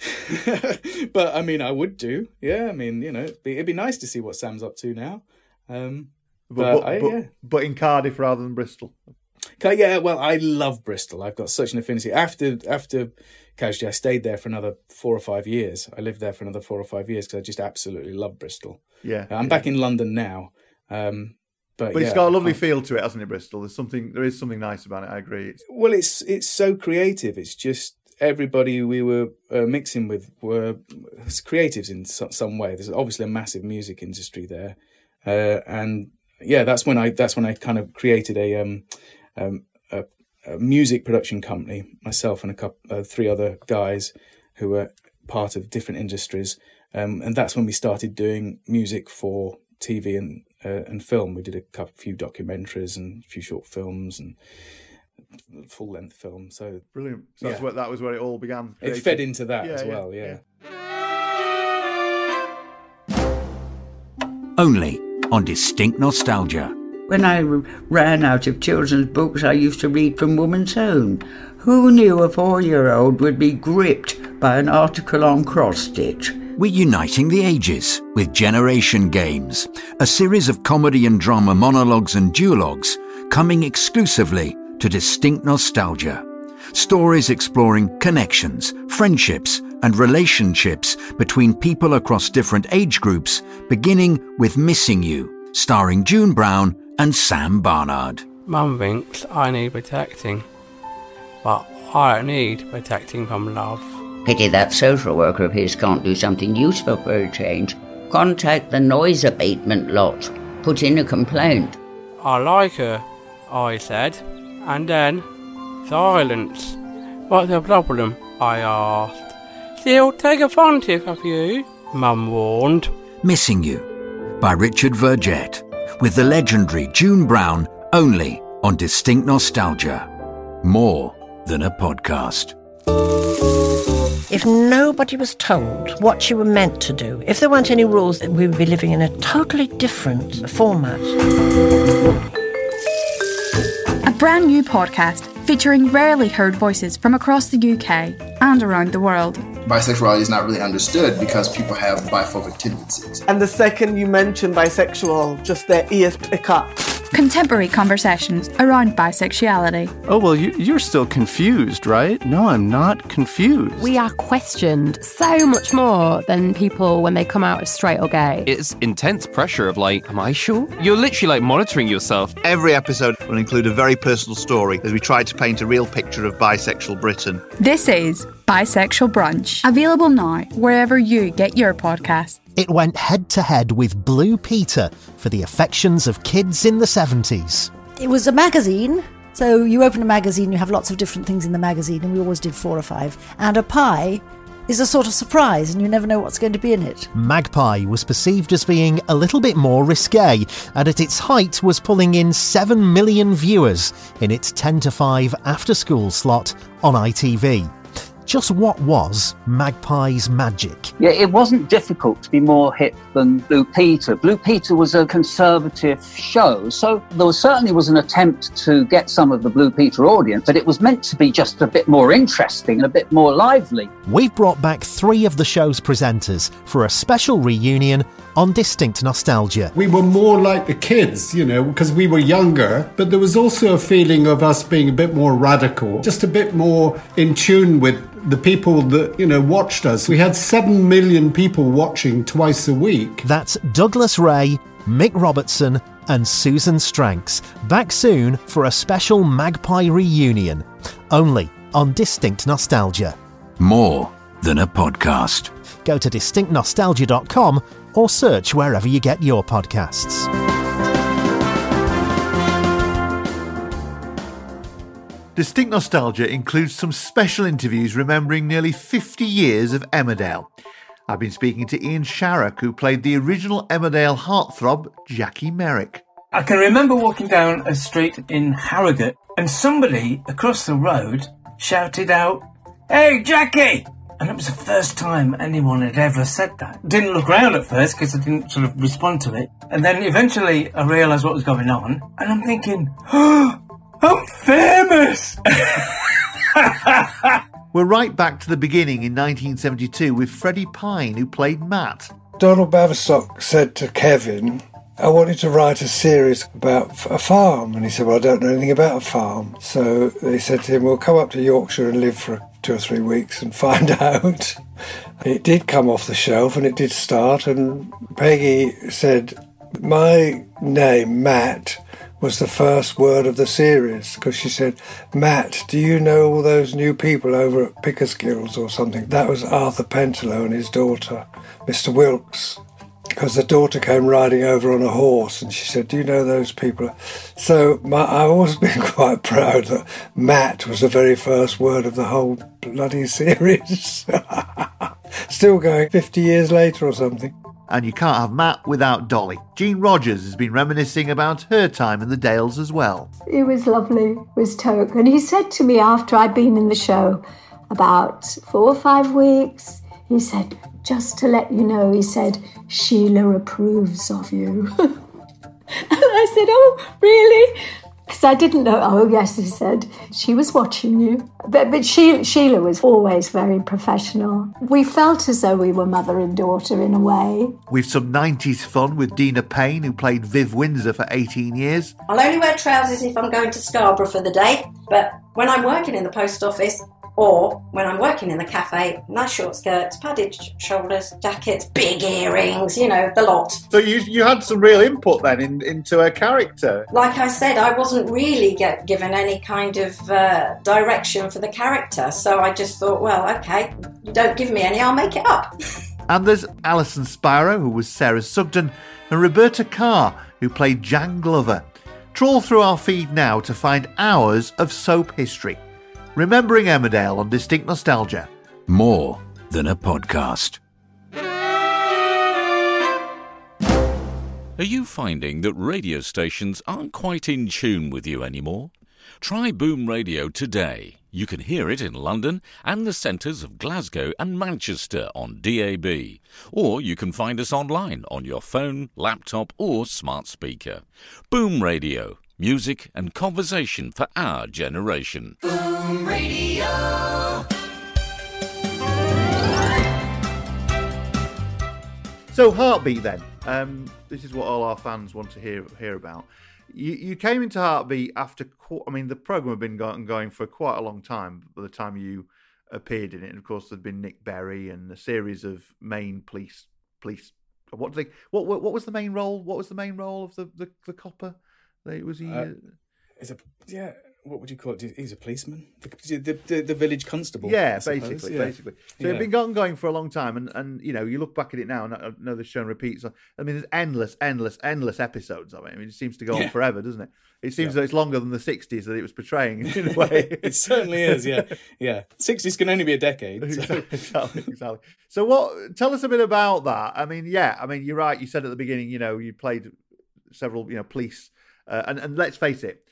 but I mean, I would do. Yeah, I mean, you know, it'd be, it'd be nice to see what Sam's up to now. Um, but, but, I, but, yeah. but in Cardiff rather than Bristol. Yeah, well, I love Bristol. I've got such an affinity. After after Casualty, I stayed there for another four or five years. I lived there for another four or five years because I just absolutely love Bristol. Yeah, I'm yeah. back in London now. Um, but, but yeah, it's got a lovely feel to it, hasn't it, Bristol? There's something, there is something nice about it. I agree. It's... Well, it's it's so creative. It's just everybody we were uh, mixing with were creatives in so, some way. There's obviously a massive music industry there, uh, and yeah, that's when I that's when I kind of created a um, um, a, a, music production company, myself and a couple, uh, three other guys who were part of different industries, um, and that's when we started doing music for TV and uh, and film. We did a couple, few documentaries and a few short films and full length film. So brilliant. So yeah. that's where that was where it all began. Creating. It fed into that yeah, as well. yeah. Only on Distinct Nostalgia. When I ran out of children's books, I used to read from Woman's Own. Who knew a four year old would be gripped by an article on cross stitch? We're uniting the ages with Generation Games, a series of comedy and drama monologues and duologues coming exclusively to Distinct Nostalgia. Stories exploring connections, friendships, and relationships between people across different age groups, beginning with Missing You, starring June Brown and Sam Barnard. Mum thinks I need protecting, but I don't need protecting from love. Pity that social worker of his can't do something useful for a change. Contact the noise abatement lot. Put in a complaint. I like her, I said, and then silence. What's the problem? I asked. She'll take advantage of you, Mum warned. Missing You by Richard Vergette with the legendary June Brown only on Distinct Nostalgia. More than a podcast. If nobody was told what you were meant to do, if there weren't any rules, we would be living in a totally different format. A brand new podcast featuring rarely heard voices from across the UK and around the world. Bisexuality is not really understood because people have biphobic tendencies. And the second you mention bisexual, just their ears pick up. Contemporary conversations around bisexuality. Oh, well, you, are still confused, right? No, I'm not confused. We are questioned so much more than people when they come out as straight or gay. It's intense pressure of like, am I sure? You're literally like monitoring yourself. Every episode will include a very personal story as we try to paint a real picture of bisexual Britain. This is Bisexual Brunch. Available now wherever you get your podcasts. It went head to head with Blue Peter for the affections of kids in the 70s. It was a magazine. So you open a magazine, you have lots of different things in the magazine, and we always did four or five. And a pie is a sort of surprise, and you never know what's going to be in it. Magpie was perceived as being a little bit more risque, and at its height was pulling in 7 million viewers in its 10 to 5 after school slot on ITV. Just what was Magpie's magic? Yeah, it wasn't difficult to be more hip than Blue Peter. Blue Peter was a conservative show, so there certainly was an attempt to get some of the Blue Peter audience, but it was meant to be just a bit more interesting and a bit more lively. We've brought back three of the show's presenters for a special reunion on Distinct Nostalgia. We were more like the kids, you know, because we were younger, but there was also a feeling of us being a bit more radical, just a bit more in tune with the people that, you know, watched us. We had 7 million people watching twice a week. That's Douglas Rae, Mick Robertson, and Susan Stranks, back soon for a special Magpie reunion, only on Distinct Nostalgia. More than a podcast. Go to distinctnostalgia.com or search wherever you get your podcasts. Distinct Nostalgia includes some special interviews remembering nearly 50 years of Emmerdale. I've been speaking to Ian Sharrock, who played the original Emmerdale heartthrob, Jackie Merrick. I can remember walking down a street in Harrogate and somebody across the road shouted out, Hey, Jackie! And it was the first time anyone had ever said that. Didn't look around at first because I didn't sort of respond to it. And then eventually I realised what was going on. And I'm thinking, oh, I'm famous! We're right back to the beginning in 1972 with Freddie Pyne, who played Matt. Donald Baverstock said to Kevin, I wanted to write a series about a farm. And he said, Well, I don't know anything about a farm. So they said to him, Well, come up to Yorkshire and live for two or three weeks and find out. it did come off the shelf and it did start. And Peggy said, My name, Matt, was the first word of the series because she said, Matt, do you know all those new people over at Pickersgills or something? That was Arthur Pentelow and his daughter, Mr. Wilks because the daughter came riding over on a horse and she said, Do you know those people? So my, I've always been quite proud that Matt was the very first word of the whole bloody series. Still going 50 years later or something. And you can't have Matt without Dolly. Jean Rogers has been reminiscing about her time in the Dales as well. It was lovely with Toke. And he said to me after I'd been in the show about four or five weeks, he said, just to let you know, he said, Sheila approves of you. and I said, Oh, really? Because I didn't know. Oh, yes, he said, she was watching you. But, but she, Sheila was always very professional. We felt as though we were mother and daughter in a way. We've some 90s fun with Deena Payne, who played Viv Windsor for 18 years. I'll only wear trousers if I'm going to Scarborough for the day, but when I'm working in the post office, or when I'm working in the cafe, nice short skirts, padded shoulders, jackets, big earrings, you know, the lot. So you you had some real input then in, into her character. Like I said, I wasn't really get given any kind of uh, direction for the character, so I just thought, well, okay, you don't give me any, I'll make it up. and there's Alyson Spiro, who was Sarah Sugden, and Roberta Kerr, who played Jan Glover. Trawl through our feed now to find hours of soap history. Remembering Emmerdale on Distinct Nostalgia. More than a podcast. Are you finding that radio stations aren't quite in tune with you anymore? Try Boom Radio today. You can hear it in London and the centres of Glasgow and Manchester on DAB. Or you can find us online on your phone, laptop, or smart speaker. Boom Radio music and conversation for our generation. Boom Radio. So Heartbeat then. Um, this is what all our fans want to hear hear about. You, you came into Heartbeat after, I mean, the program had been going, going for quite a long time by the time you appeared in it. And of course, there'd been Nick Berry and a series of main police police. What do they? What, what what was the main role? What was the main role of the the, the copper? It was he. Uh, it's a yeah. what would you call it? He's a policeman, the the, the, the village constable. Yeah, basically, Yeah. basically. So Yeah. it's been going, going for a long time, and, and you know, you look back at it now, and I know the show repeats. I mean, there's endless, endless, endless episodes of it. I mean, it seems to go on forever, doesn't it? It seems Yeah. that it's longer than the '60s that it was portraying in a way. it certainly is. Yeah, yeah. Sixties can only be a decade. so- exactly, exactly. So, what? Tell us a bit about that. I mean, yeah, I mean, you're right. You said at the beginning, you know, you played several, you know, police, uh, and and let's face it,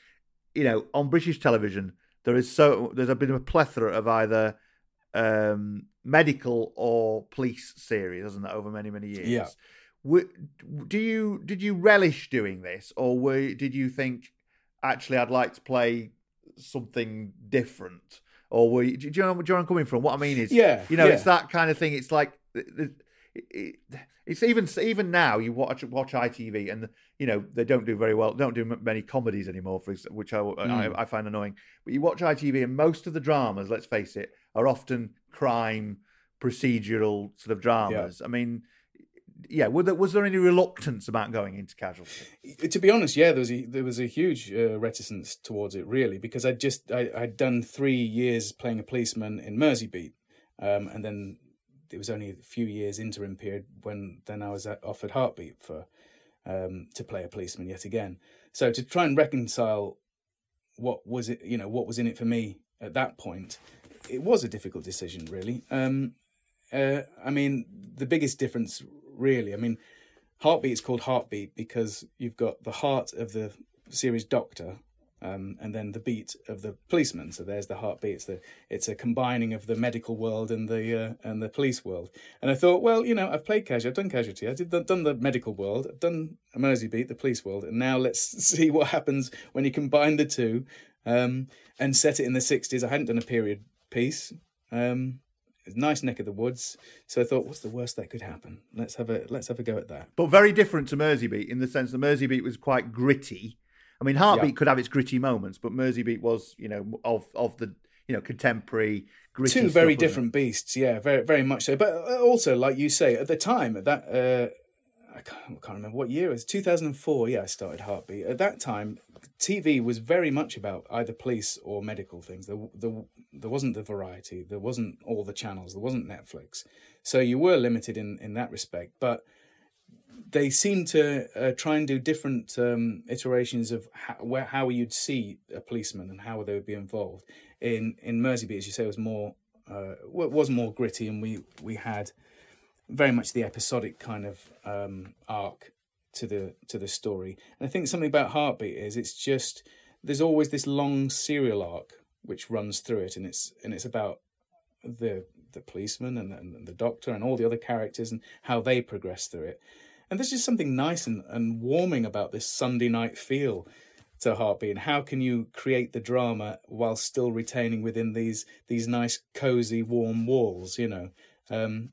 you know, on British television, there is so there's been a plethora of either um, medical or police series, hasn't there, over many many years? Yeah. Do you did you relish doing this, or were, did you think actually I'd like to play something different? Or were you, do, you know, do you know where I'm coming from? What I mean is, Yeah, you know, yeah. it's that kind of thing. It's like it, it, it's even even now you watch watch ITV and you know they don't do very well, don't do many comedies anymore, for which I, Mm. I, I find annoying. But you watch ITV and most of the dramas, let's face it, are often crime procedural sort of dramas. I mean, yeah, was there, was there any reluctance about going into casualty? to be honest, yeah, there was a, there was a huge uh, reticence towards it, really, because I just I, I'd done three years playing a policeman in Merseybeat, um, and then it was only a few years interim period when then I was offered Heartbeat for um, to play a policeman yet again. So to try and reconcile what was it, you know, what was in it for me at that point, it was a difficult decision, really. Um, uh, I mean, the biggest difference, really, I mean, Heartbeat is called Heartbeat because you've got the heart of the series Doctor, um, and then the beat of the policeman. So there's the heartbeat. It's the it's a combining of the medical world and the uh, and the police world. And I thought, well, you know, I've played Casualty, I've done Casualty, I did done the medical world, I've done a Merseybeat, the police world, and now let's see what happens when you combine the two um, and set it in the '60s. I hadn't done a period piece. Um, nice neck of the woods. So I thought, what's the worst that could happen? Let's have a let's have a go at that. But very different to Merseybeat in the sense that Merseybeat was quite gritty. I mean, Heartbeat Yeah. could have its gritty moments, but Merseybeat was, you know, of of the you know contemporary gritty. two very different beasts yeah very very much so but uh, also like you say at the time at that uh I can't, I can't remember what year it was 2004 yeah i started heartbeat at that time tv was very much about either police or medical things there, there, there wasn't the variety there wasn't all the channels there wasn't netflix so you were limited in in that respect but they seem to uh, try and do different um, iterations of how, where, how you'd see a policeman and how they would be involved. In in Merseybeat, as you say, it was more uh, was more gritty, and we we had very much the episodic kind of um, arc to the to the story. And I think something about Heartbeat is it's just there's always this long serial arc which runs through it, and it's and it's about the the policeman and, and the doctor and all the other characters and how they progress through it. And there's just something nice and, and warming about this Sunday night feel to Heartbeat. And how can you create the drama while still retaining within these these nice, cozy, warm walls? You know, um,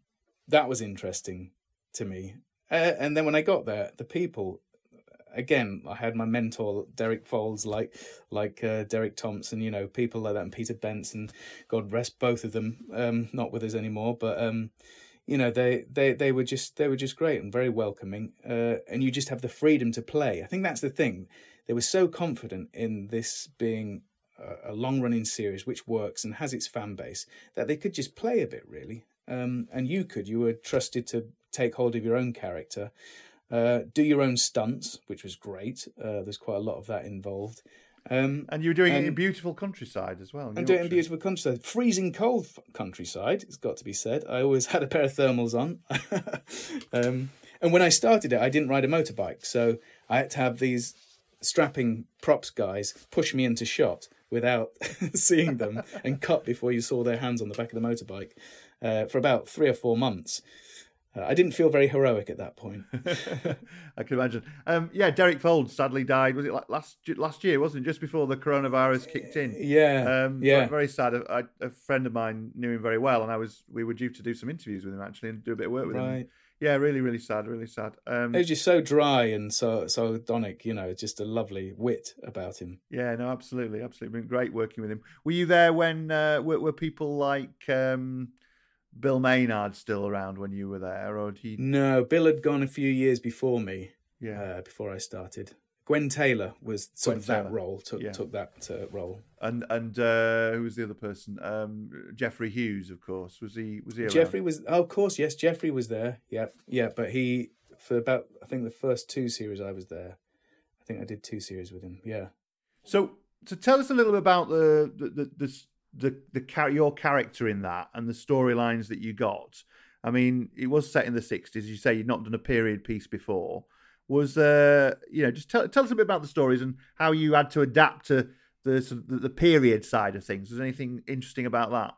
that was interesting to me. Uh, and then when I got there, the people. Again, I had my mentor Derek Fowlds, like like uh, Derek Thompson, you know, people like that, and Peter Benson. God rest both of them, um, not with us anymore. But um, you know they they they were just they were just great and very welcoming uh, and you just have the freedom to play. I think that's the thing. They were so confident in this being a, a long running series which works and has its fan base that they could just play a bit really. Um, and you could. You were trusted to take hold of your own character uh, do your own stunts which was great. Uh, there's quite a lot of that involved um, And you were doing it in beautiful countryside as well. and doing it in beautiful countryside. Freezing cold countryside, it's got to be said. I always had a pair of thermals on. um, and when I started it, I didn't ride a motorbike. So I had to have these strapping props guys push me into shot without seeing them and cut before you saw their hands on the back of the motorbike uh, for about three or four months. Uh, I didn't feel very heroic at that point. I can imagine. Um, yeah, Derek Fowlds sadly died. Was it like last last year? Wasn't it just before the coronavirus kicked in? Yeah, um, yeah. very- sad. A, a friend of mine knew him very well, and I was we were due to do some interviews with him actually and do a bit of work with him. Yeah, really, really sad. Really sad. Um, It was just so dry and so so sardonic, you know, just a lovely wit about him. Yeah, no, absolutely, absolutely. Been great working with him. Were you there when uh, were, were people like um, Bill Maynard still around when you were there, or did he? No, Bill had gone a few years before me. Yeah. Uh, before I started, Gwen Taylor was sort Gwen of that role. Took Yeah. took that uh, role. And and uh, who was the other person? Um, Geoffrey Hughes, of course. Was he? Was he? Around? Geoffrey was. Oh, of course, yes. Jeffrey was there. Yeah, yeah. But he for about I think the first two series I was there. I think I did two series with him. Yeah. So, so tell us a little bit about the the the the, the, the your character in that and the storylines that you got. I mean, it was set in the sixties. You say you'd not done a period piece before. Was uh, you know, just tell tell us a bit about the stories and how you had to adapt to the the, period side of things. Was anything interesting about that?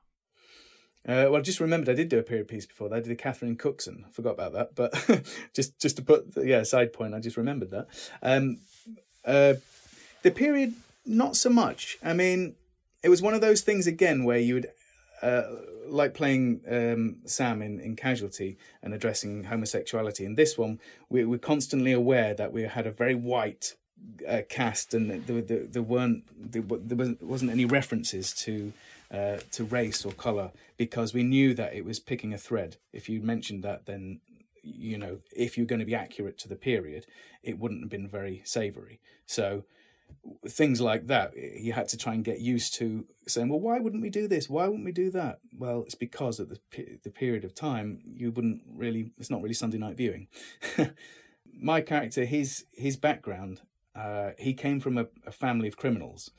Uh, well, I just remembered I did do a period piece before. that. I did a Catherine Cookson. I forgot about that, but just just to put yeah side point, I just remembered that. Um, uh, the period, not so much. I mean, it was one of those things again where you would uh, like playing um, Sam in, in Casualty and addressing homosexuality. In this one, we were constantly aware that we had a very white uh, cast, and there, there, there weren't there, wasn't- any references to uh, to race or color because we knew that it was picking a thread. If you mentioned that, then you know if you're going to be accurate to the period, it wouldn't have been very savoury. So things like that you had to try and get used to saying well why wouldn't we do this? Why wouldn't we do that? Well it's because at the, the period of time you wouldn't really it's not really sunday night viewing. My character his his background uh, he came from a, a family of criminals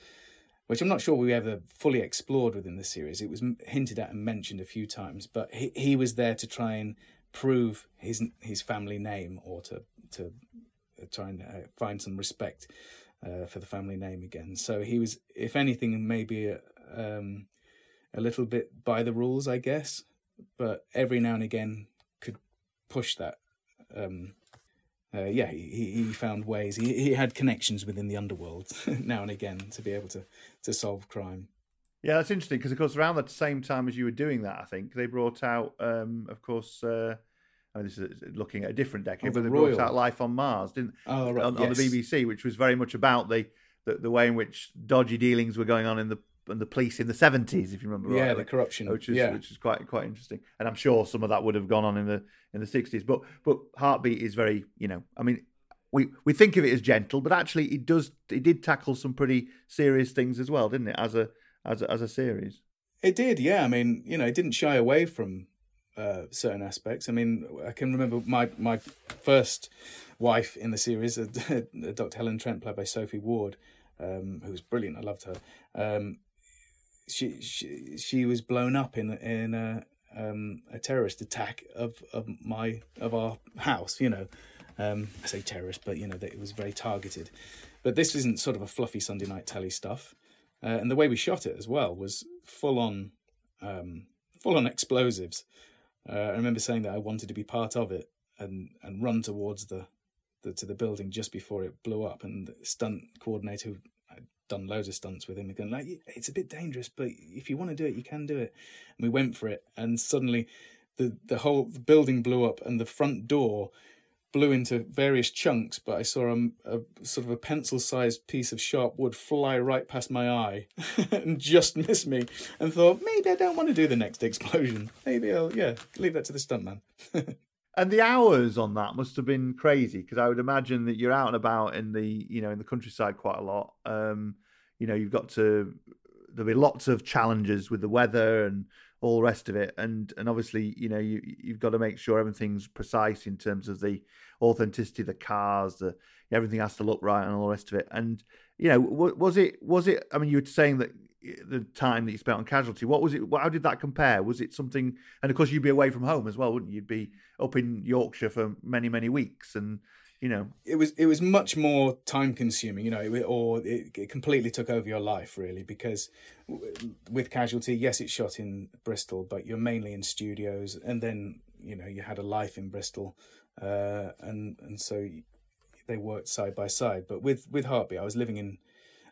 which i'm not sure we ever fully explored within the series. It was hinted at and mentioned a few times but he, he was there to try and prove his his family name or to to try and uh, find some respect uh, for the family name again. So he was, if anything, maybe a, um, a little bit by the rules, I guess, but every now and again could push that. Um, uh, yeah, he, he found ways. He, he had connections within the underworld now and again to be able to, to solve crime. Yeah, that's interesting because, of course, around the same time as you were doing that, I think they brought out, um, of course, uh, I mean, this is uh, looking at a different decade, Oh, but the they brought Royal. out Life on Mars, didn't? Oh, right, on, on the. BBC, which was very much about the, the the way in which dodgy dealings were going on in the in the police in the seventies, if you remember. Yeah, rightly, the corruption, which is yeah. which is quite quite interesting, and I'm sure some of that would have gone on in the in the sixties. But but Heartbeat is very, you know, I mean. We, we think of it as gentle, but actually it does it did tackle some pretty serious things as well, didn't it? As a as a, as a series. It did, yeah. I mean, you know, it didn't shy away from uh, certain aspects. I mean, I can remember my my first wife in the series, Dr. Helen Trent, played by Sophie Ward, um, who was brilliant. I loved her. Um, she she she was blown up in in a um, a terrorist attack of of my of our house. You know, um, I say terrorist, but you know that it was very targeted. But this isn't sort of a fluffy Sunday night telly stuff. Uh, and the way we shot it as well was full on, um, full on explosives. Uh, I remember saying that I wanted to be part of it and and run towards the, the to the building just before it blew up. And the stunt coordinator, I'd done loads of stunts with him, going like, "It's a bit dangerous, but if you want to do it, you can do it." And we went for it, and suddenly, the the whole building blew up, and the front door blew into various chunks, but I saw a, a sort of a pencil-sized piece of sharp wood fly right past my eye and just miss me, and thought maybe I don't want to do the next explosion. Maybe I'll yeah leave that to the stuntman. And the hours on that must have been crazy because I would imagine that you're out and about in the you know in the countryside quite a lot. Um, you know, you've got to there'll be lots of challenges with the weather and all the rest of it, and and obviously you know you you've got to make sure everything's precise in terms of the authenticity of the cars, the everything has to look right and all the rest of it. And you know, was it was it? I mean, you were saying that eh, the time that you spent on casualty what was it how did that compare was it something and of course you'd be away from home as well wouldn't you you'd be up in yorkshire for many many weeks and you know. It was it was much more time consuming you know it, or it, it completely took over your life really because w- with casualty yes it's shot in bristol but you're mainly in studios and then you know you had a life in bristol uh, and and so they worked side by side. But with with heartbeat i was living in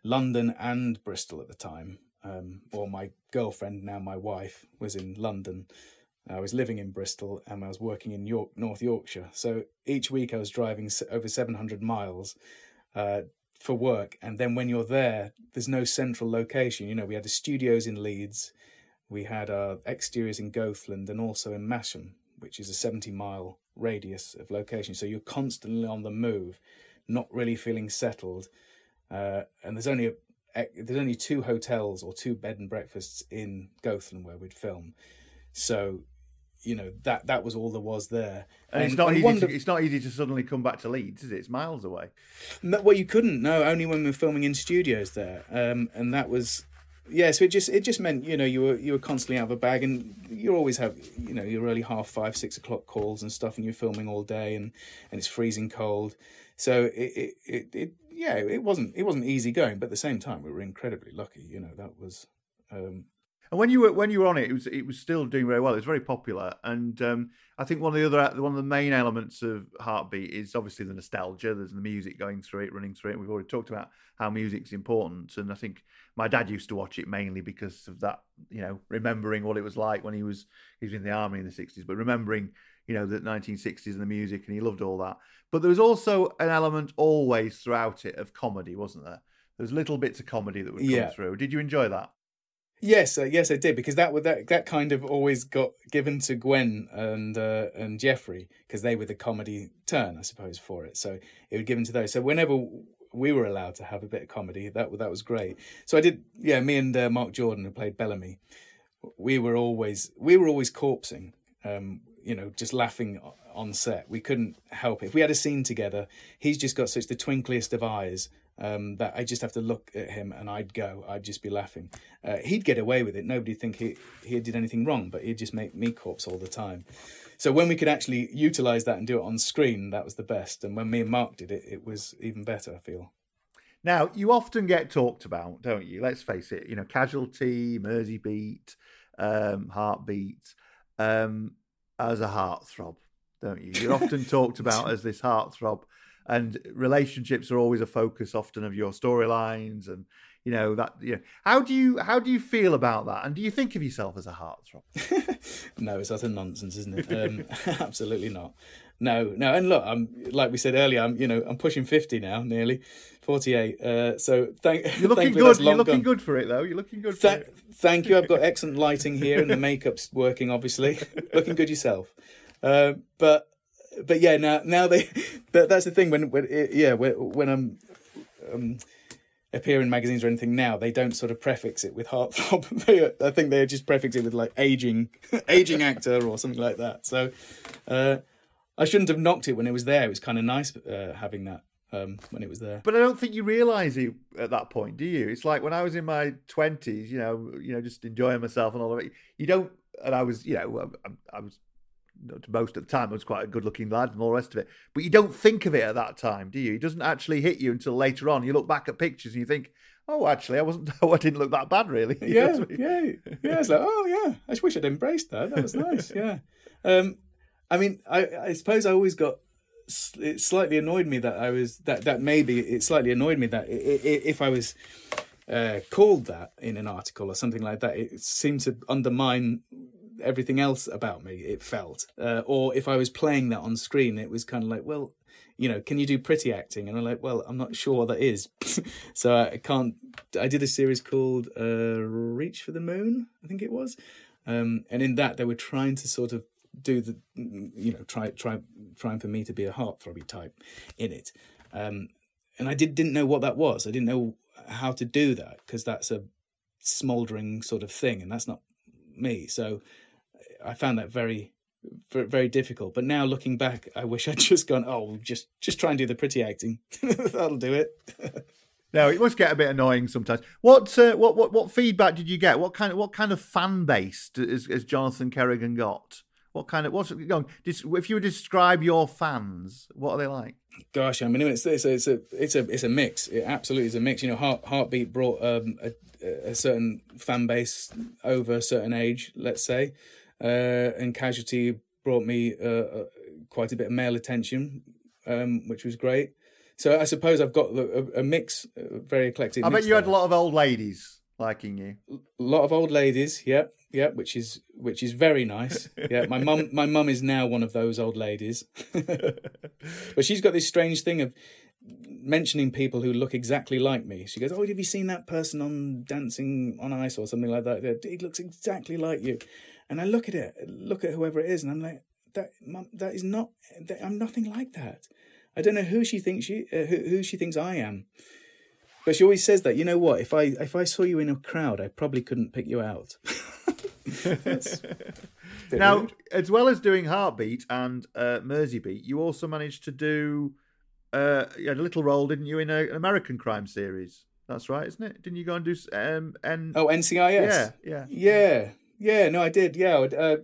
london and bristol at the time. Um, or my girlfriend now my wife was in london I was living in Bristol and I was working in York, North Yorkshire. So each week I was driving over 700 miles uh, for work. And then when you're there, there's no central location. You know, we had the studios in Leeds, we had our exteriors in Goathland and also in Masham, which is a 70 mile radius of location. So you're constantly on the move not really feeling settled. Uh, and there's only a, there's only two hotels or two bed and breakfasts in Goathland where we'd film. So, you know that that was all there was there. And, it's not easy. to, it's not easy to suddenly come back to Leeds, is it? It's miles away. No, well, you couldn't. No, only when we were filming in studios there, um, and that was yeah, so it just it just meant you know you were you were constantly out of a bag, and you always have you know your early half five six o'clock calls and stuff, and you're filming all day, and and it's freezing cold, so it it, it, it yeah it wasn't it wasn't easy going, but at the same time we were incredibly lucky, you know that was. Um, and when you were when you were on it, it was it was still doing very well. It was very popular, and um, I think one of the other one of the main elements of Heartbeat is obviously the nostalgia. There's the music going through it, running through it. We've already talked about how music's important, and I think my dad used to watch it mainly because of that. You know, remembering what it was like when he was he was in the army in the '60s, but remembering you know the 1960s and the music, and he loved all that. But there was also an element always throughout it of comedy, wasn't there? There's little bits of comedy that would come Yeah. through. Did you enjoy that? Yes, uh, yes, I did because that would that that kind of always got given to Gwen and uh, and Geoffrey because they were the comedy turn, I suppose, for it. So it was given to those. So whenever we were allowed to have a bit of comedy, that that was great. So I did, yeah. Me and uh, Mark Jordan, who played Bellamy, we were always we were always corpsing. Um, you know, just laughing on set. We couldn't help it. If we had a scene together, he's just got such the twinkliest of eyes um, that I just have to look at him and I'd go. I'd just be laughing. Uh, he'd get away with it. Nobody'd think he he did anything wrong, but he'd just make me corpse all the time. So when we could actually utilize that and do it on screen, that was the best. And when me and Mark did it, it was even better. I feel. Now, you often get talked about, don't you? Let's face it, you know, Casualty, Mersey Beat, um, Heartbeat, um, as a heartthrob, don't you? You're often talked about as this heartthrob, and relationships are always a focus often of your storylines and you know that you know how do you how do you feel about that and do you think of yourself as a heartthrob No, it's utter nonsense, isn't it? Um, absolutely not. No, no. And look, I'm like we said earlier. I'm you know I'm pushing fifty now, nearly forty eight. Uh, so thank you're looking good you're looking gone. good for it though you're looking good it thank you. I've got excellent lighting here, and the makeup's working. Obviously, looking good yourself. Uh, but but yeah, now now they. That, that's the thing when when it, yeah when, when I'm. Um, appear in magazines or anything now they don't sort of prefix it with heartthrob they, i think they just prefix it with like aging aging actor or something like that so uh i shouldn't have knocked it when it was there it was kind of nice uh, having that um when it was there but I don't think you realise it at that point, do you? It's like when I was in my twenties, you know, you know, just enjoying myself and all of it. You don't, and I was, you know, I, I was most of the time I was quite a good-looking lad and all the rest of it. But you don't think of it at that time, do you? It doesn't actually hit you until later on. You look back at pictures and you think, "Oh, actually, I wasn't. oh, I didn't look that bad, really." Yeah, I mean? yeah, yeah. It's like, oh yeah, I just wish I'd embraced that. That was nice. Yeah. Um, I mean, I, I suppose I always got. It slightly annoyed me that I was that that maybe it slightly annoyed me that i- i- if I was uh, called that in an article or something like that, it seemed to undermine everything else about me. It felt, uh, or if I was playing that on screen, it was kind of like, well, you know, can you do pretty acting? And I'm like, well, I'm not sure what that is, so I can't. I did a series called uh, Reach for the Moon, I think it was, um, and in that they were trying to sort of do the, you know, try try trying for me to be a heartthrobby type in it, um, and I did didn't know what that was. I didn't know how to do that because that's a smoldering sort of thing, and that's not me. So I found that very very difficult. But now looking back, I wish I'd just gone, oh, just just try and do the pretty acting. That'll do it. No, it must get a bit annoying sometimes. What uh, what what what feedback did you get? What kind of what kind of fan base has, has Jonathan Kerrigan got? What kind of what's going? If you would describe your fans, what are they like? Gosh, I mean, it's it's a it's a it's a, it's a mix. It absolutely is a mix. You know, Heart, Heartbeat brought um, a, a certain fan base over a certain age, let's say, uh, and Casualty brought me uh, uh, quite a bit of male attention, um, which was great. So I suppose I've got a, a mix, a very eclectic. I bet you had a lot of old ladies liking you. a lot of old ladies yep yep which is which is very nice yeah my mum my mum is now one of those old ladies but she's got this strange thing of mentioning people who look exactly like me she goes oh have you seen that person on dancing on ice or something like that he looks exactly like you and i look at it look at whoever it is and i'm like that mum that is not that, i'm nothing like that I don't know who she thinks she uh, who, who she thinks I am. But she always says that. You know what? If I if I saw you in a crowd, I probably couldn't pick you out. now, rude. as well as doing Heartbeat and uh, Merseybeat, you also managed to do uh, you had a little role, didn't you, in a, an American crime series? That's right, isn't it? Didn't you go and do um, N- Oh, NCIS. Yeah, yeah. yeah, yeah. No, I did. Yeah, uh,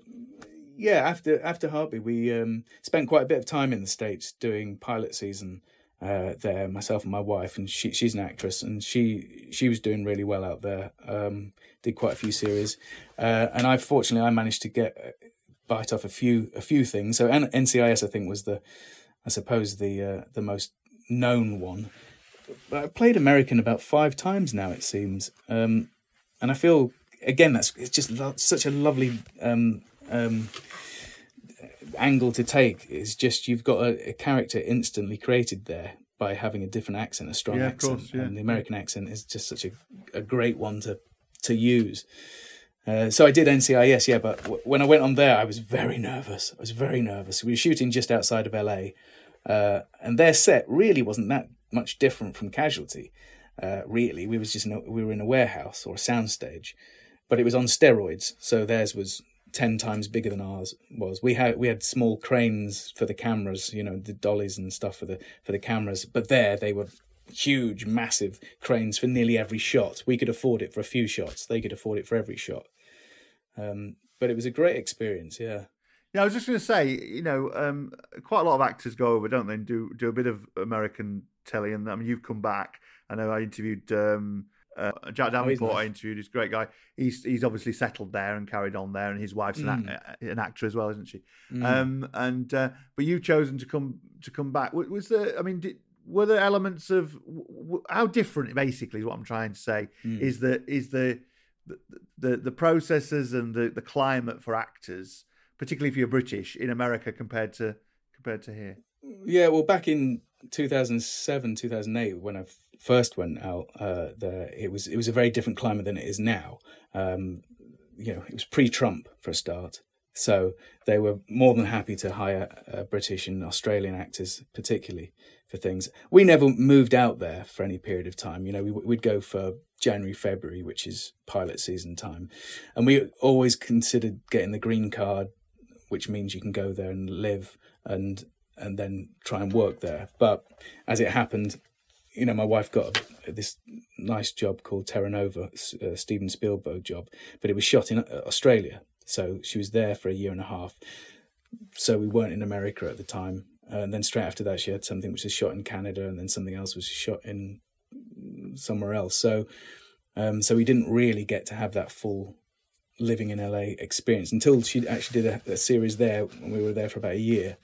yeah. After after Heartbeat, we um, spent quite a bit of time in the states doing pilot season uh, there. Myself and my wife, and she she's an actress, and she she was doing really well out there. Um, did quite a few series, uh, and I fortunately I managed to get uh, bite off a few a few things. So N- NCIS I think was the I suppose the uh, the most known one. But I've played American about five times now, it seems, um, and I feel again that's it's just lo- such a lovely um, um, angle to take. It's just you've got a, a character instantly created there by having a different accent, a strong Yeah, accent, course, yeah. and the American accent is just such a, a great one to to use. Uh, so I did NCIS, yeah, but w- when I went on there, I was very nervous. I was very nervous. We were shooting just outside of LA, uh, and their set really wasn't that much different from Casualty. Uh, really, we was just in a, we were in a warehouse or a soundstage, but it was on steroids. So theirs was ten times bigger than ours was. We had we had small cranes for the cameras, you know, the dollies and stuff for the for the cameras. But there they were huge, massive cranes for nearly every shot. We could afford it for a few shots. They could afford it for every shot. Um, but it was a great experience. Yeah. Yeah, I was just going to say, you know, um, quite a lot of actors go over, don't they, and do do a bit of American telly. And I mean, you've come back. I know I interviewed um, uh, Jack Oh, Davenport. I interviewed. He's a great guy. He's he's obviously settled there and carried on there, and his wife's an, Mm. act- an actor as well, isn't she? Mm. Um, and uh, but you've chosen to come to come back. Was, was there? I mean, did, were there elements of how different? Basically, is what I'm trying to say Mm. is the is the the, the the processes and the, the climate for actors, particularly if you're British in America compared to compared to here. Yeah, well, back in 2007, 2008, when I first went out uh, there, it was it was a very different climate than it is now. Um, you know, it was pre-Trump for a start, so they were more than happy to hire uh, British and Australian actors, particularly for things. We never moved out there for any period of time. You know, we, we'd go for January, February, which is pilot season time, and we always considered getting the green card, which means you can go there and live and and then try and work there. But as it happened, you know, my wife got this nice job called Terra Nova, uh, Steven Spielberg job, but it was shot in uh, Australia. So she was there for a year and a half. So we weren't in America at the time. Uh, and then straight after that, she had something which was shot in Canada, and then something else was shot in somewhere else. So, um, so we didn't really get to have that full living in LA experience until she actually did a, a series there when we were there for about a year.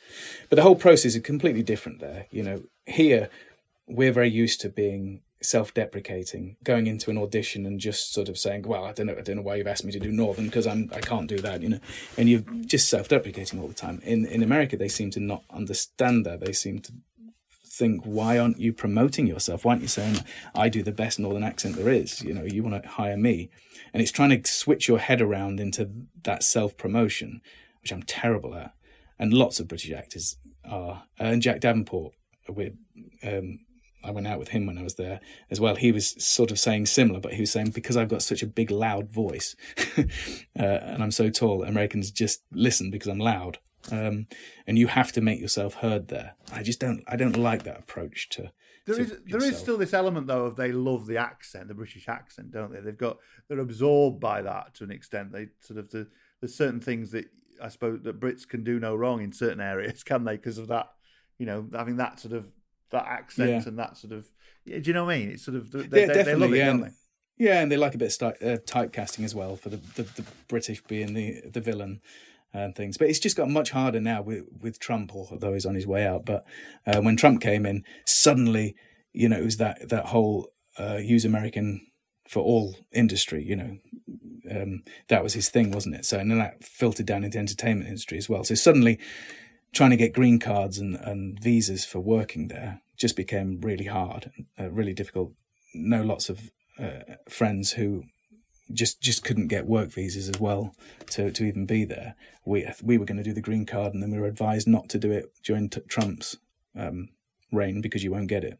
But the whole process is completely different there. You know, here we're very used to being self-deprecating, going into an audition and just sort of saying, "Well, I don't know, I don't know why you've asked me to do Northern because I'm I can't do that," you know, and you're just self-deprecating all the time. In in America, they seem to not understand that. They seem to think, "Why aren't you promoting yourself? Why aren't you saying I do the best Northern accent there is? You know, you want to hire me?" And it's trying to switch your head around into that self-promotion, which I'm terrible at, and lots of British actors are. And Jack Davenport, with um, I went out with him when I was there as well. He was sort of saying similar, but he was saying because I've got such a big, loud voice, uh, and I'm so tall, Americans just listen because I'm loud, um, and you have to make yourself heard there. I just don't. I don't like that approach to. There to is there is still this element though of they love the accent, the British accent, don't they? They've got they're absorbed by that to an extent. They sort of the, there's certain things that I suppose that Brits can do no wrong in certain areas, can they? Because of that, you know, having that sort of that accent Yeah. and that sort of. Yeah, do you know what I mean? It's sort of they, yeah, they, they love it, yeah, don't and, they? yeah, and they like a bit of uh, typecasting as well for the, the, the British being the the villain and things. But it's just got much harder now with with Trump, although he's on his way out. But uh, when Trump came in, suddenly, you know, it was that that whole uh, use American for all industry. You know, um, that was his thing, wasn't it? So and then that filtered down into entertainment industry as well. So suddenly, trying to get green cards and, and visas for working there just became really hard, uh, really difficult. Know lots of uh, friends who just just couldn't get work visas as well to, to even be there. We we were going to do the green card, and then we were advised not to do it during t- Trump's um, reign because you won't get it.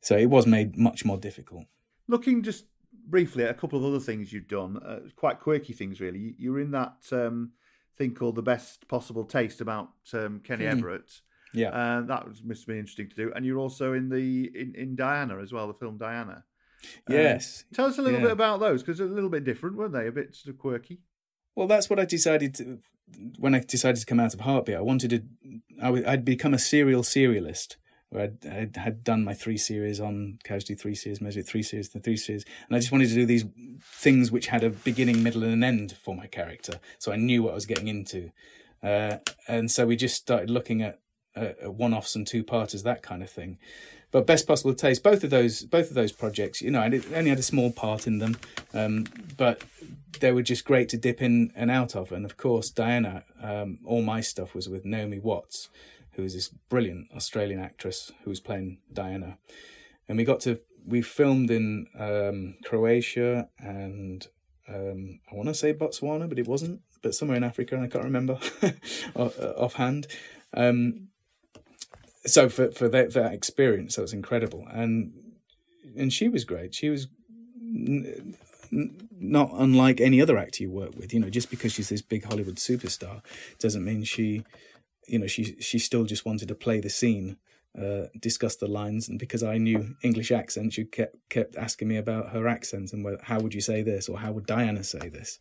So it was made much more difficult. Looking just briefly at a couple of other things you've done, uh, quite quirky things, really. You, were in that um, thing called The Best Possible Taste about um, Kenny Hmm. Everett. Yeah. Uh, that was, must have been interesting to do. And you're also in the in, in Diana as well, the film Diana. Um, Yes. tell us a little Yeah. bit about those because they're a little bit different, weren't they? A bit sort of quirky. Well, that's what I decided to, when I decided to come out of Heartbeat. I wanted to, I w- I'd become a serial serialist. Where I'd, I'd had done my three series on Casualty, three series, Measure, three series, the three series, and I just wanted to do these things which had a beginning, middle, and an end for my character, so I knew what I was getting into. Uh, and so we just started looking at, uh, at one-offs and two-parters, that kind of thing. But best possible taste, both of those, both of those projects, you know, I only had a small part in them, um, but they were just great to dip in and out of. And of course, Diana, um, all my stuff was with Naomi Watts, who is this brilliant Australian actress who was playing Diana. And we got to, we filmed in um, Croatia and um, I want to say Botswana, but it wasn't, but somewhere in Africa, and I can't remember offhand. Um, so for for that that experience, that was incredible, and and she was great. She was n- n- not unlike any other actor you work with. You know, just because she's this big Hollywood superstar doesn't mean she, you know, she she still just wanted to play the scene, uh, discuss the lines, and because I knew English accents, she kept kept asking me about her accent and whether, how would you say this or how would Diana say this.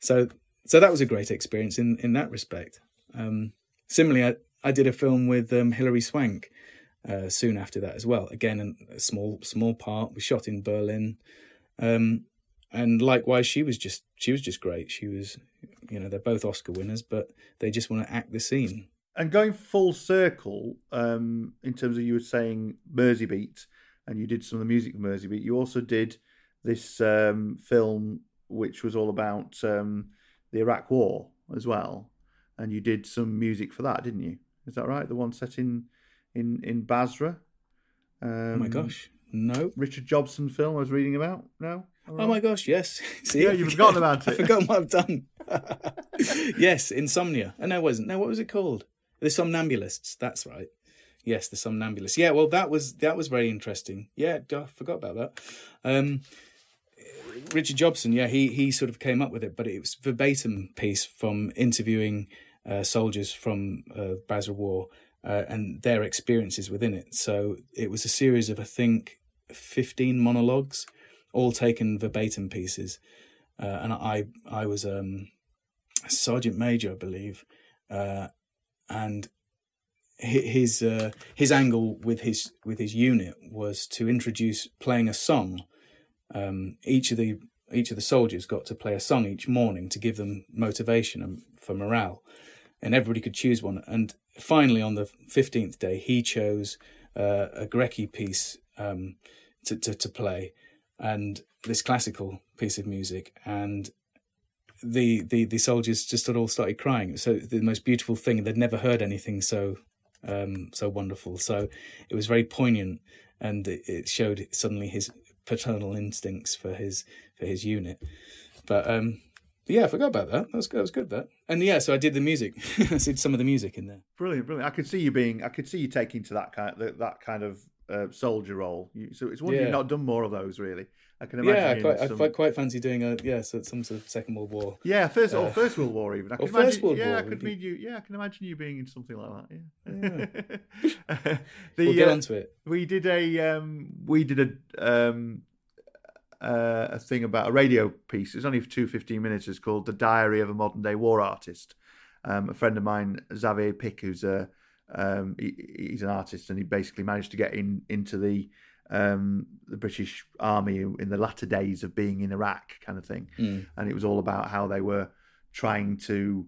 So so that was a great experience in in that respect. Um, similarly, I, did a film with um, Hilary Swank uh, soon after that as well. Again, a small small part. We shot in Berlin, um, and likewise, she was just she was just great. She was, you know, they're both Oscar winners, but they just want to act the scene. And going full circle, um, in terms of you were saying Merseybeat, and you did some of the music for Merseybeat. You also did this um, film, which was all about um, the Iraq War as well, and you did some music for that, didn't you? Is that right? The one set in in in Basra. Um, oh my gosh, no! Richard Jobson film I was reading about. No. Oh my gosh, yes. See, Yeah, you've forgotten about it. I've forgotten what I've done. yes, Insomnia. Oh, no, it wasn't. No, what was it called? The Somnambulists. That's right. Yes, the Somnambulists. Yeah, well, that was that was very interesting. Yeah, I forgot about that. Um, Richard Jobson, yeah, he he sort of came up with it, but it was verbatim piece from interviewing uh, soldiers from uh, Basra War uh, and their experiences within it. So it was a series of I think fifteen monologues, all taken verbatim pieces, uh, and I I was um, a sergeant major, I believe, uh, and his uh, his angle with his with his unit was to introduce playing a song. Um, each of the each of the soldiers got to play a song each morning to give them motivation and for morale, and everybody could choose one. And finally, on the fifteenth day, he chose uh, a Górecki piece um, to, to to play, and this classical piece of music, and the the the soldiers just all started crying. So the most beautiful thing they'd never heard anything so um, so wonderful. So it was very poignant, and it, it showed suddenly his paternal instincts for his for his unit. But um, yeah, I forgot about that. That was that was good. That and yeah, so I did the music. I did some of the music in there. Brilliant, brilliant. I could see you being, I could see you taking to that kind, that, that kind of uh, soldier role. You, so it's one Yeah. you've not done more of those, really. I can imagine. Yeah, I quite, in I quite, quite fancy doing a yeah, so some sort of Second World War. Yeah, first or uh, First World War even. I or can First imagine, World yeah, War I could be- you. Yeah, I can imagine you being in something like that. Yeah. We'll get onto it. We did a um, we did a um, uh, a thing about a radio piece. It's only for two 15 minutes. It's called "The Diary of a Modern Day War Artist." Um, a friend of mine, Xavier Pick, who's a um, he, he's an artist, and he basically managed to get in into the um, the British Army in the latter days of being in Iraq, kind of thing. Mm. And it was all about how they were trying to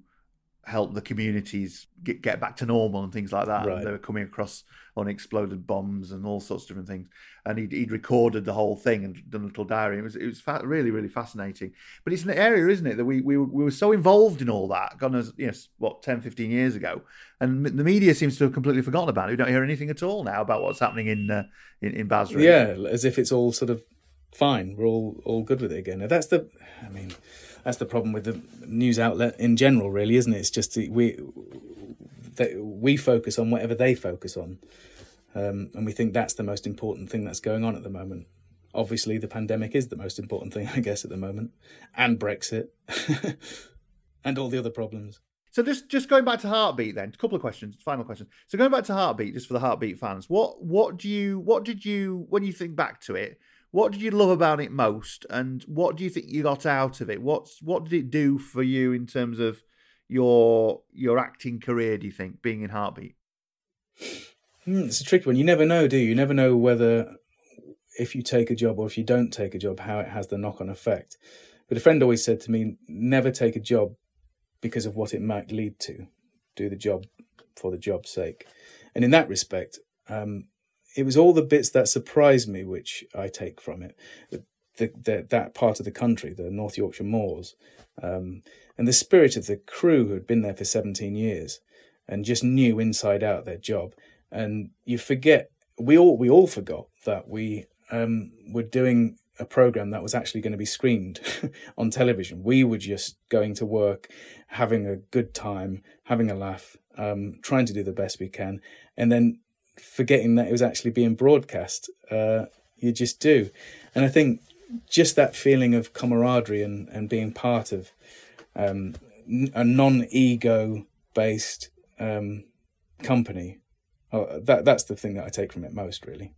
help the communities get, get back to normal and things like that. Right. And they were coming across unexploded bombs and all sorts of different things. And he'd, he'd recorded the whole thing and done a little diary. It was it was fa- really really fascinating. But it's an area, isn't it, that we we, were- we were so involved in all that, gone as know what 10, 15 years ago, and the media seems to have completely forgotten about it. We don't hear anything at all now about what's happening in uh, in, in Basra. Yeah, as if it's all sort of fine. We're all all good with it again. And that's the, I mean, that's the problem with the news outlet in general, really, isn't it? It's just we we focus on whatever they focus on. Um, and we think that's the most important thing that's going on at the moment. Obviously, the pandemic is the most important thing, I guess, at the moment, and Brexit, and all the other problems. So just just going back to Heartbeat then, a couple of questions, final questions. So going back to Heartbeat, just for the Heartbeat fans, what what do you what did you when you think back to it? What did you love about it most, and what do you think you got out of it? What's what did it do for you in terms of your your acting career? Do you think being in Heartbeat? Hmm, it's a tricky one. You never know, do you? You never know whether if you take a job or if you don't take a job, how it has the knock on effect. But a friend always said to me, never take a job because of what it might lead to. Do the job for the job's sake. And in that respect, um, it was all the bits that surprised me which I take from it. The, the, the, that part of the country, the North Yorkshire Moors, um, and the spirit of the crew who had been there for 17 years and just knew inside out their job. And you forget, we all we all forgot that we um, were doing a program that was actually going to be screened on television. We were just going to work, having a good time, having a laugh, um, trying to do the best we can, and then forgetting that it was actually being broadcast. Uh, you just do, and I think just that feeling of camaraderie and, and being part of um, a non-ego based um, company. Oh, that that's the thing that I take from it most, really.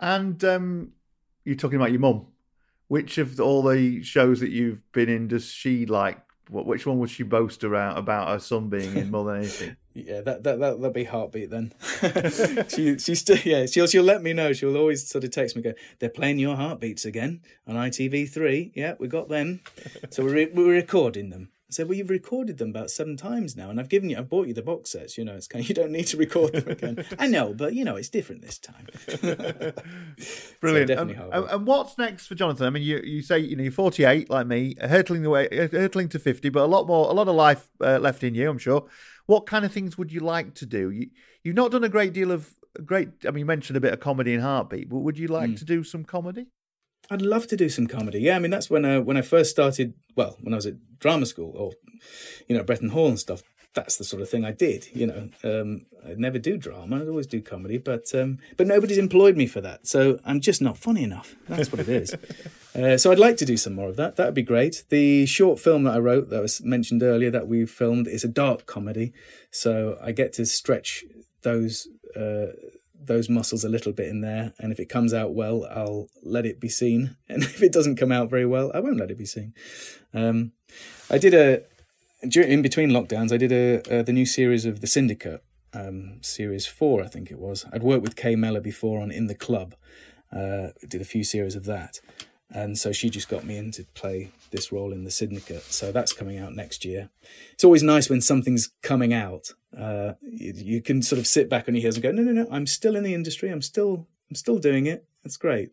And um, you're talking about your mum. Which of all the shows that you've been in does she like? What, which one would she boast around about her son being in more than anything? yeah, that that that that'll be heartbeat then. she she's still yeah she'll she'll let me know. She'll always sort of text me go. They're playing your heartbeats again on ITV three. Yeah, we got them. So we're re- we're recording them. I said, well, you've recorded them about seven times now, and I've given you, I've bought you the box sets. You know, it's kind of, you don't need to record them again. I know, but you know, it's different this time. Brilliant. So and, and, what's next for Jonathan? I mean, you you say you know you're 48 like me, hurtling the way, hurtling to 50, but a lot more, a lot of life uh, left in you, I'm sure. What kind of things would you like to do? You you've not done a great deal of great. I mean, you mentioned a bit of comedy in Heartbeat, but would you like mm. to do some comedy? I'd love to do some comedy. Yeah, I mean that's when I when I first started. Well, when I was at drama school or you know Bretton Hall and stuff. That's the sort of thing I did. You know, um, I'd never do drama. I'd always do comedy, but um, but nobody's employed me for that. So I'm just not funny enough. That's what it is. uh, so I'd like to do some more of that. That would be great. The short film that I wrote that was mentioned earlier that we filmed is a dark comedy. So I get to stretch those. Uh, those muscles a little bit in there. And if it comes out well, I'll let it be seen. And if it doesn't come out very well, I won't let it be seen. Um, I did a in between lockdowns. I did a, a the new series of The Syndicate, um, series four, I think it was. I'd worked with Kay Mellor before on In the Club. Uh, did a few series of that, and so she just got me in to play this role in the syndicate. So that's coming out next year. It's always nice when something's coming out. Uh, you, you, can sort of sit back on your heels and go no no no i'm still in the industry. I'm still i'm still doing it. That's great.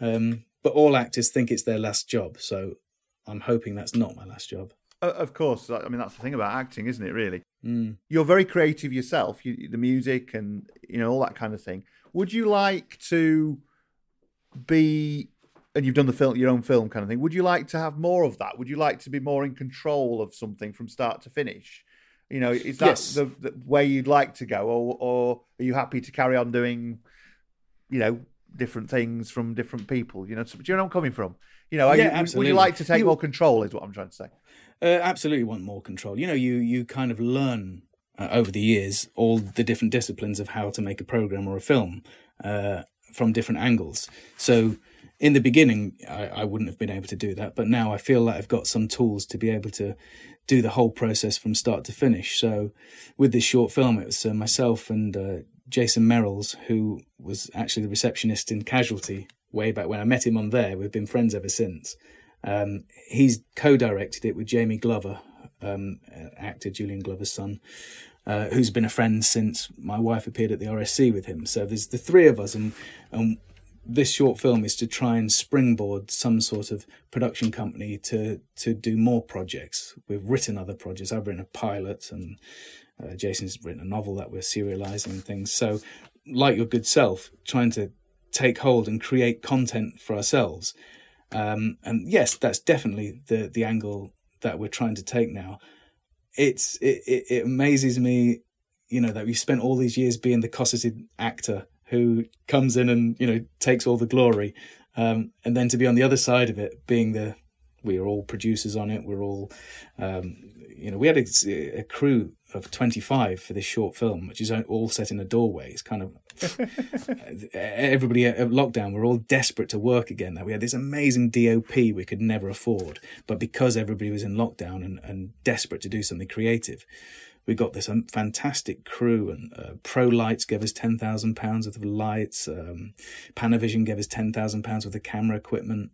Um, but all actors think it's their last job. So i'm hoping that's not my last job. uh, of course i mean that's the thing about acting isn't it really mm. you're very creative yourself you, the music and you know all that kind of thing would you like to be and you've done the film, your own film kind of thing. Would you like to have more of that? Would you like to be more in control of something from start to finish? You know, is that yes. the, the, way you'd like to go, or or are you happy to carry on doing, you know, different things from different people? You know, do you know where I'm coming from? You know, yeah, you, would you like to take you, more control? Is what I'm trying to say. Uh, absolutely, want more control. You know, you you kind of learn uh, over the years all the different disciplines of how to make a program or a film uh, from different angles. So in the beginning, I, I, wouldn't have been able to do that, but now I feel like I've got some tools to be able to do the whole process from start to finish. So, with this short film, it was uh, myself and uh, Jason Merrells, who was actually the receptionist in Casualty way back when I met him on there. We've been friends ever since. Um, he's co-directed it with Jamie Glover, um, actor Julian Glover's son. Uh, who's been a friend since my wife appeared at the RSC with him. So there's the three of us, and and this short film is to try and springboard some sort of production company to to do more projects. We've written other projects. I've written a pilot, and uh, Jason's written a novel that we're serializing things. So, like your good self, trying to take hold and create content for ourselves. Um, and yes, that's definitely the the angle that we're trying to take now. It's it, it, it amazes me, you know, that we've spent all these years being the cosseted actor who comes in and you know takes all the glory, um, and then to be on the other side of it, being the we are all producers on it. We're all, um, you know, we had a, a, crew of 25 for this short film, which is all set in a doorway. It's kind of everybody at lockdown. We're all desperate to work again. That we had this amazing DOP we could never afford, but because everybody was in lockdown and, and desperate to do something creative, we got this um, fantastic crew and uh, Pro Lights gave us ten thousand pounds worth of lights. Um, Panavision gave us ten thousand pounds worth of camera equipment.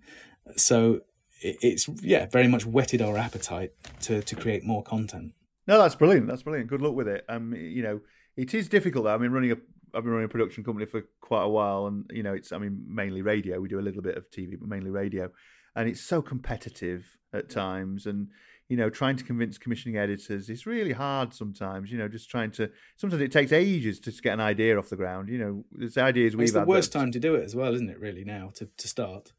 So it, it's yeah, very much whetted our appetite to to create more content. No, that's brilliant. That's brilliant. Good luck with it. Um, you know, it is difficult. Though. I mean, running a I've been running a production company for quite a while, and you know, it's I mean mainly radio. We do a little bit of TV, but mainly radio, and it's so competitive at times, and you know, trying to convince commissioning editors is really hard sometimes. You know, just trying to. Sometimes it takes ages to get an idea off the ground. You know, there's ideas we've. It's the worst time to do it as well, isn't it? Really, now to to start.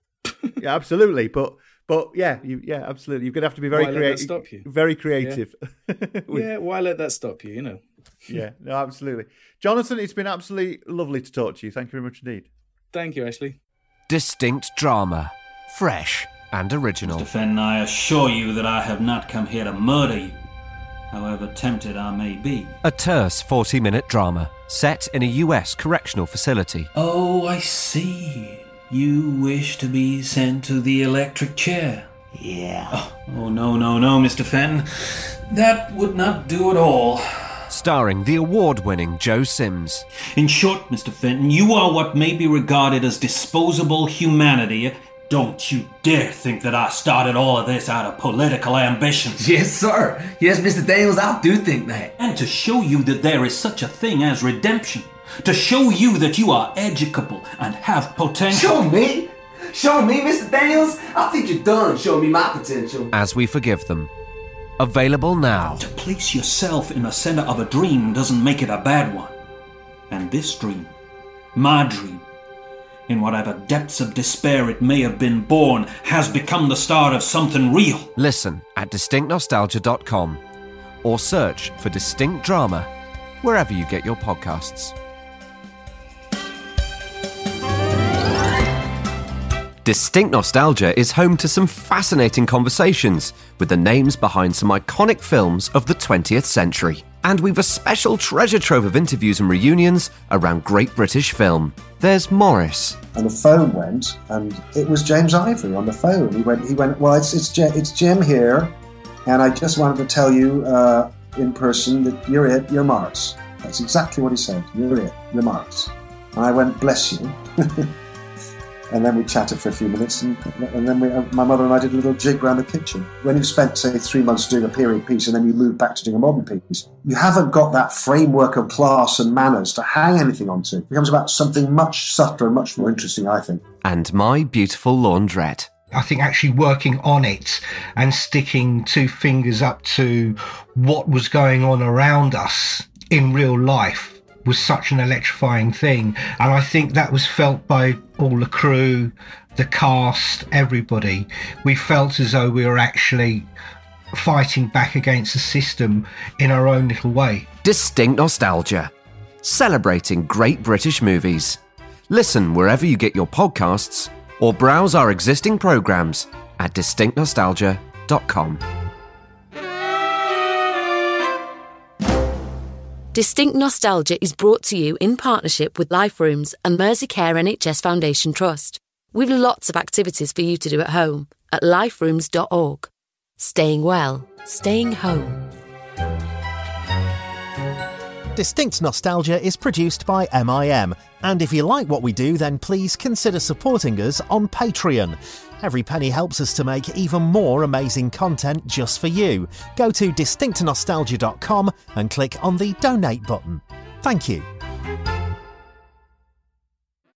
yeah, absolutely. But but yeah, you, yeah, absolutely. You're going to have to be very creative. Stop you. Very creative. Yeah. yeah. Why let that stop you? You know. yeah. No, absolutely. Jonathan, it's been absolutely lovely to talk to you. Thank you very much indeed. Thank you, Ashley. Distinct drama, fresh and original. Mr. Fenn, I assure you that I have not come here to murder you, however tempted I may be. A terse 40 minute drama set in a US correctional facility. Oh, I see. You wish to be sent to the electric chair. Yeah. Oh, oh no, no, no, Mr. Fenn. That would not do at all. Starring the award winning Joe Sims. In short, Mr. Fenton, you are what may be regarded as disposable humanity don't you dare think that I started all of this out of political ambition. Yes, sir. Yes, Mr. Daniels, I do think that. And to show you that there is such a thing as redemption. To show you that you are educable and have potential. Show me? Show me, Mr. Daniels? I think you're done showing me my potential. As we forgive them. Available now. To place yourself in the center of a dream doesn't make it a bad one. And this dream, my dream, in whatever depths of despair it may have been born, has become the start of something real. Listen at distinctnostalgia.com or search for Distinct Drama wherever you get your podcasts. Distinct Nostalgia is home to some fascinating conversations with the names behind some iconic films of the 20th century. And we've a special treasure trove of interviews and reunions around great British film. There's Maurice. And the phone went, and it was James Ivory on the phone. He went, he went. Well, it's it's, it's Jim here, and I just wanted to tell you uh, in person that you're it. You're Maurice. That's exactly what he said. You're it. You're Maurice. And I went, bless you. and then we chatted for a few minutes, and, and then we, uh, my mother and I did a little jig around the kitchen. When you've spent, say, three months doing a period piece, and then you move back to doing a modern piece, you haven't got that framework of class and manners to hang anything onto. It becomes about something much subtler and much more interesting, I think. And my beautiful laundrette. I think actually working on it and sticking two fingers up to what was going on around us in real life was such an electrifying thing. And I think that was felt by all the crew, the cast, everybody. We felt as though we were actually fighting back against the system in our own little way. Distinct nostalgia. Celebrating great British movies. Listen wherever you get your podcasts or browse our existing programs at distinctnostalgia.com. Distinct Nostalgia is brought to you in partnership with Life Rooms and Merseycare NHS Foundation Trust. We've lots of activities for you to do at home at liferooms.org. Staying well, staying home. Distinct Nostalgia is produced by MIM, and if you like what we do, then please consider supporting us on Patreon. Every penny helps us to make even more amazing content just for you. Go to distinctnostalgia.com and click on the donate button. Thank you.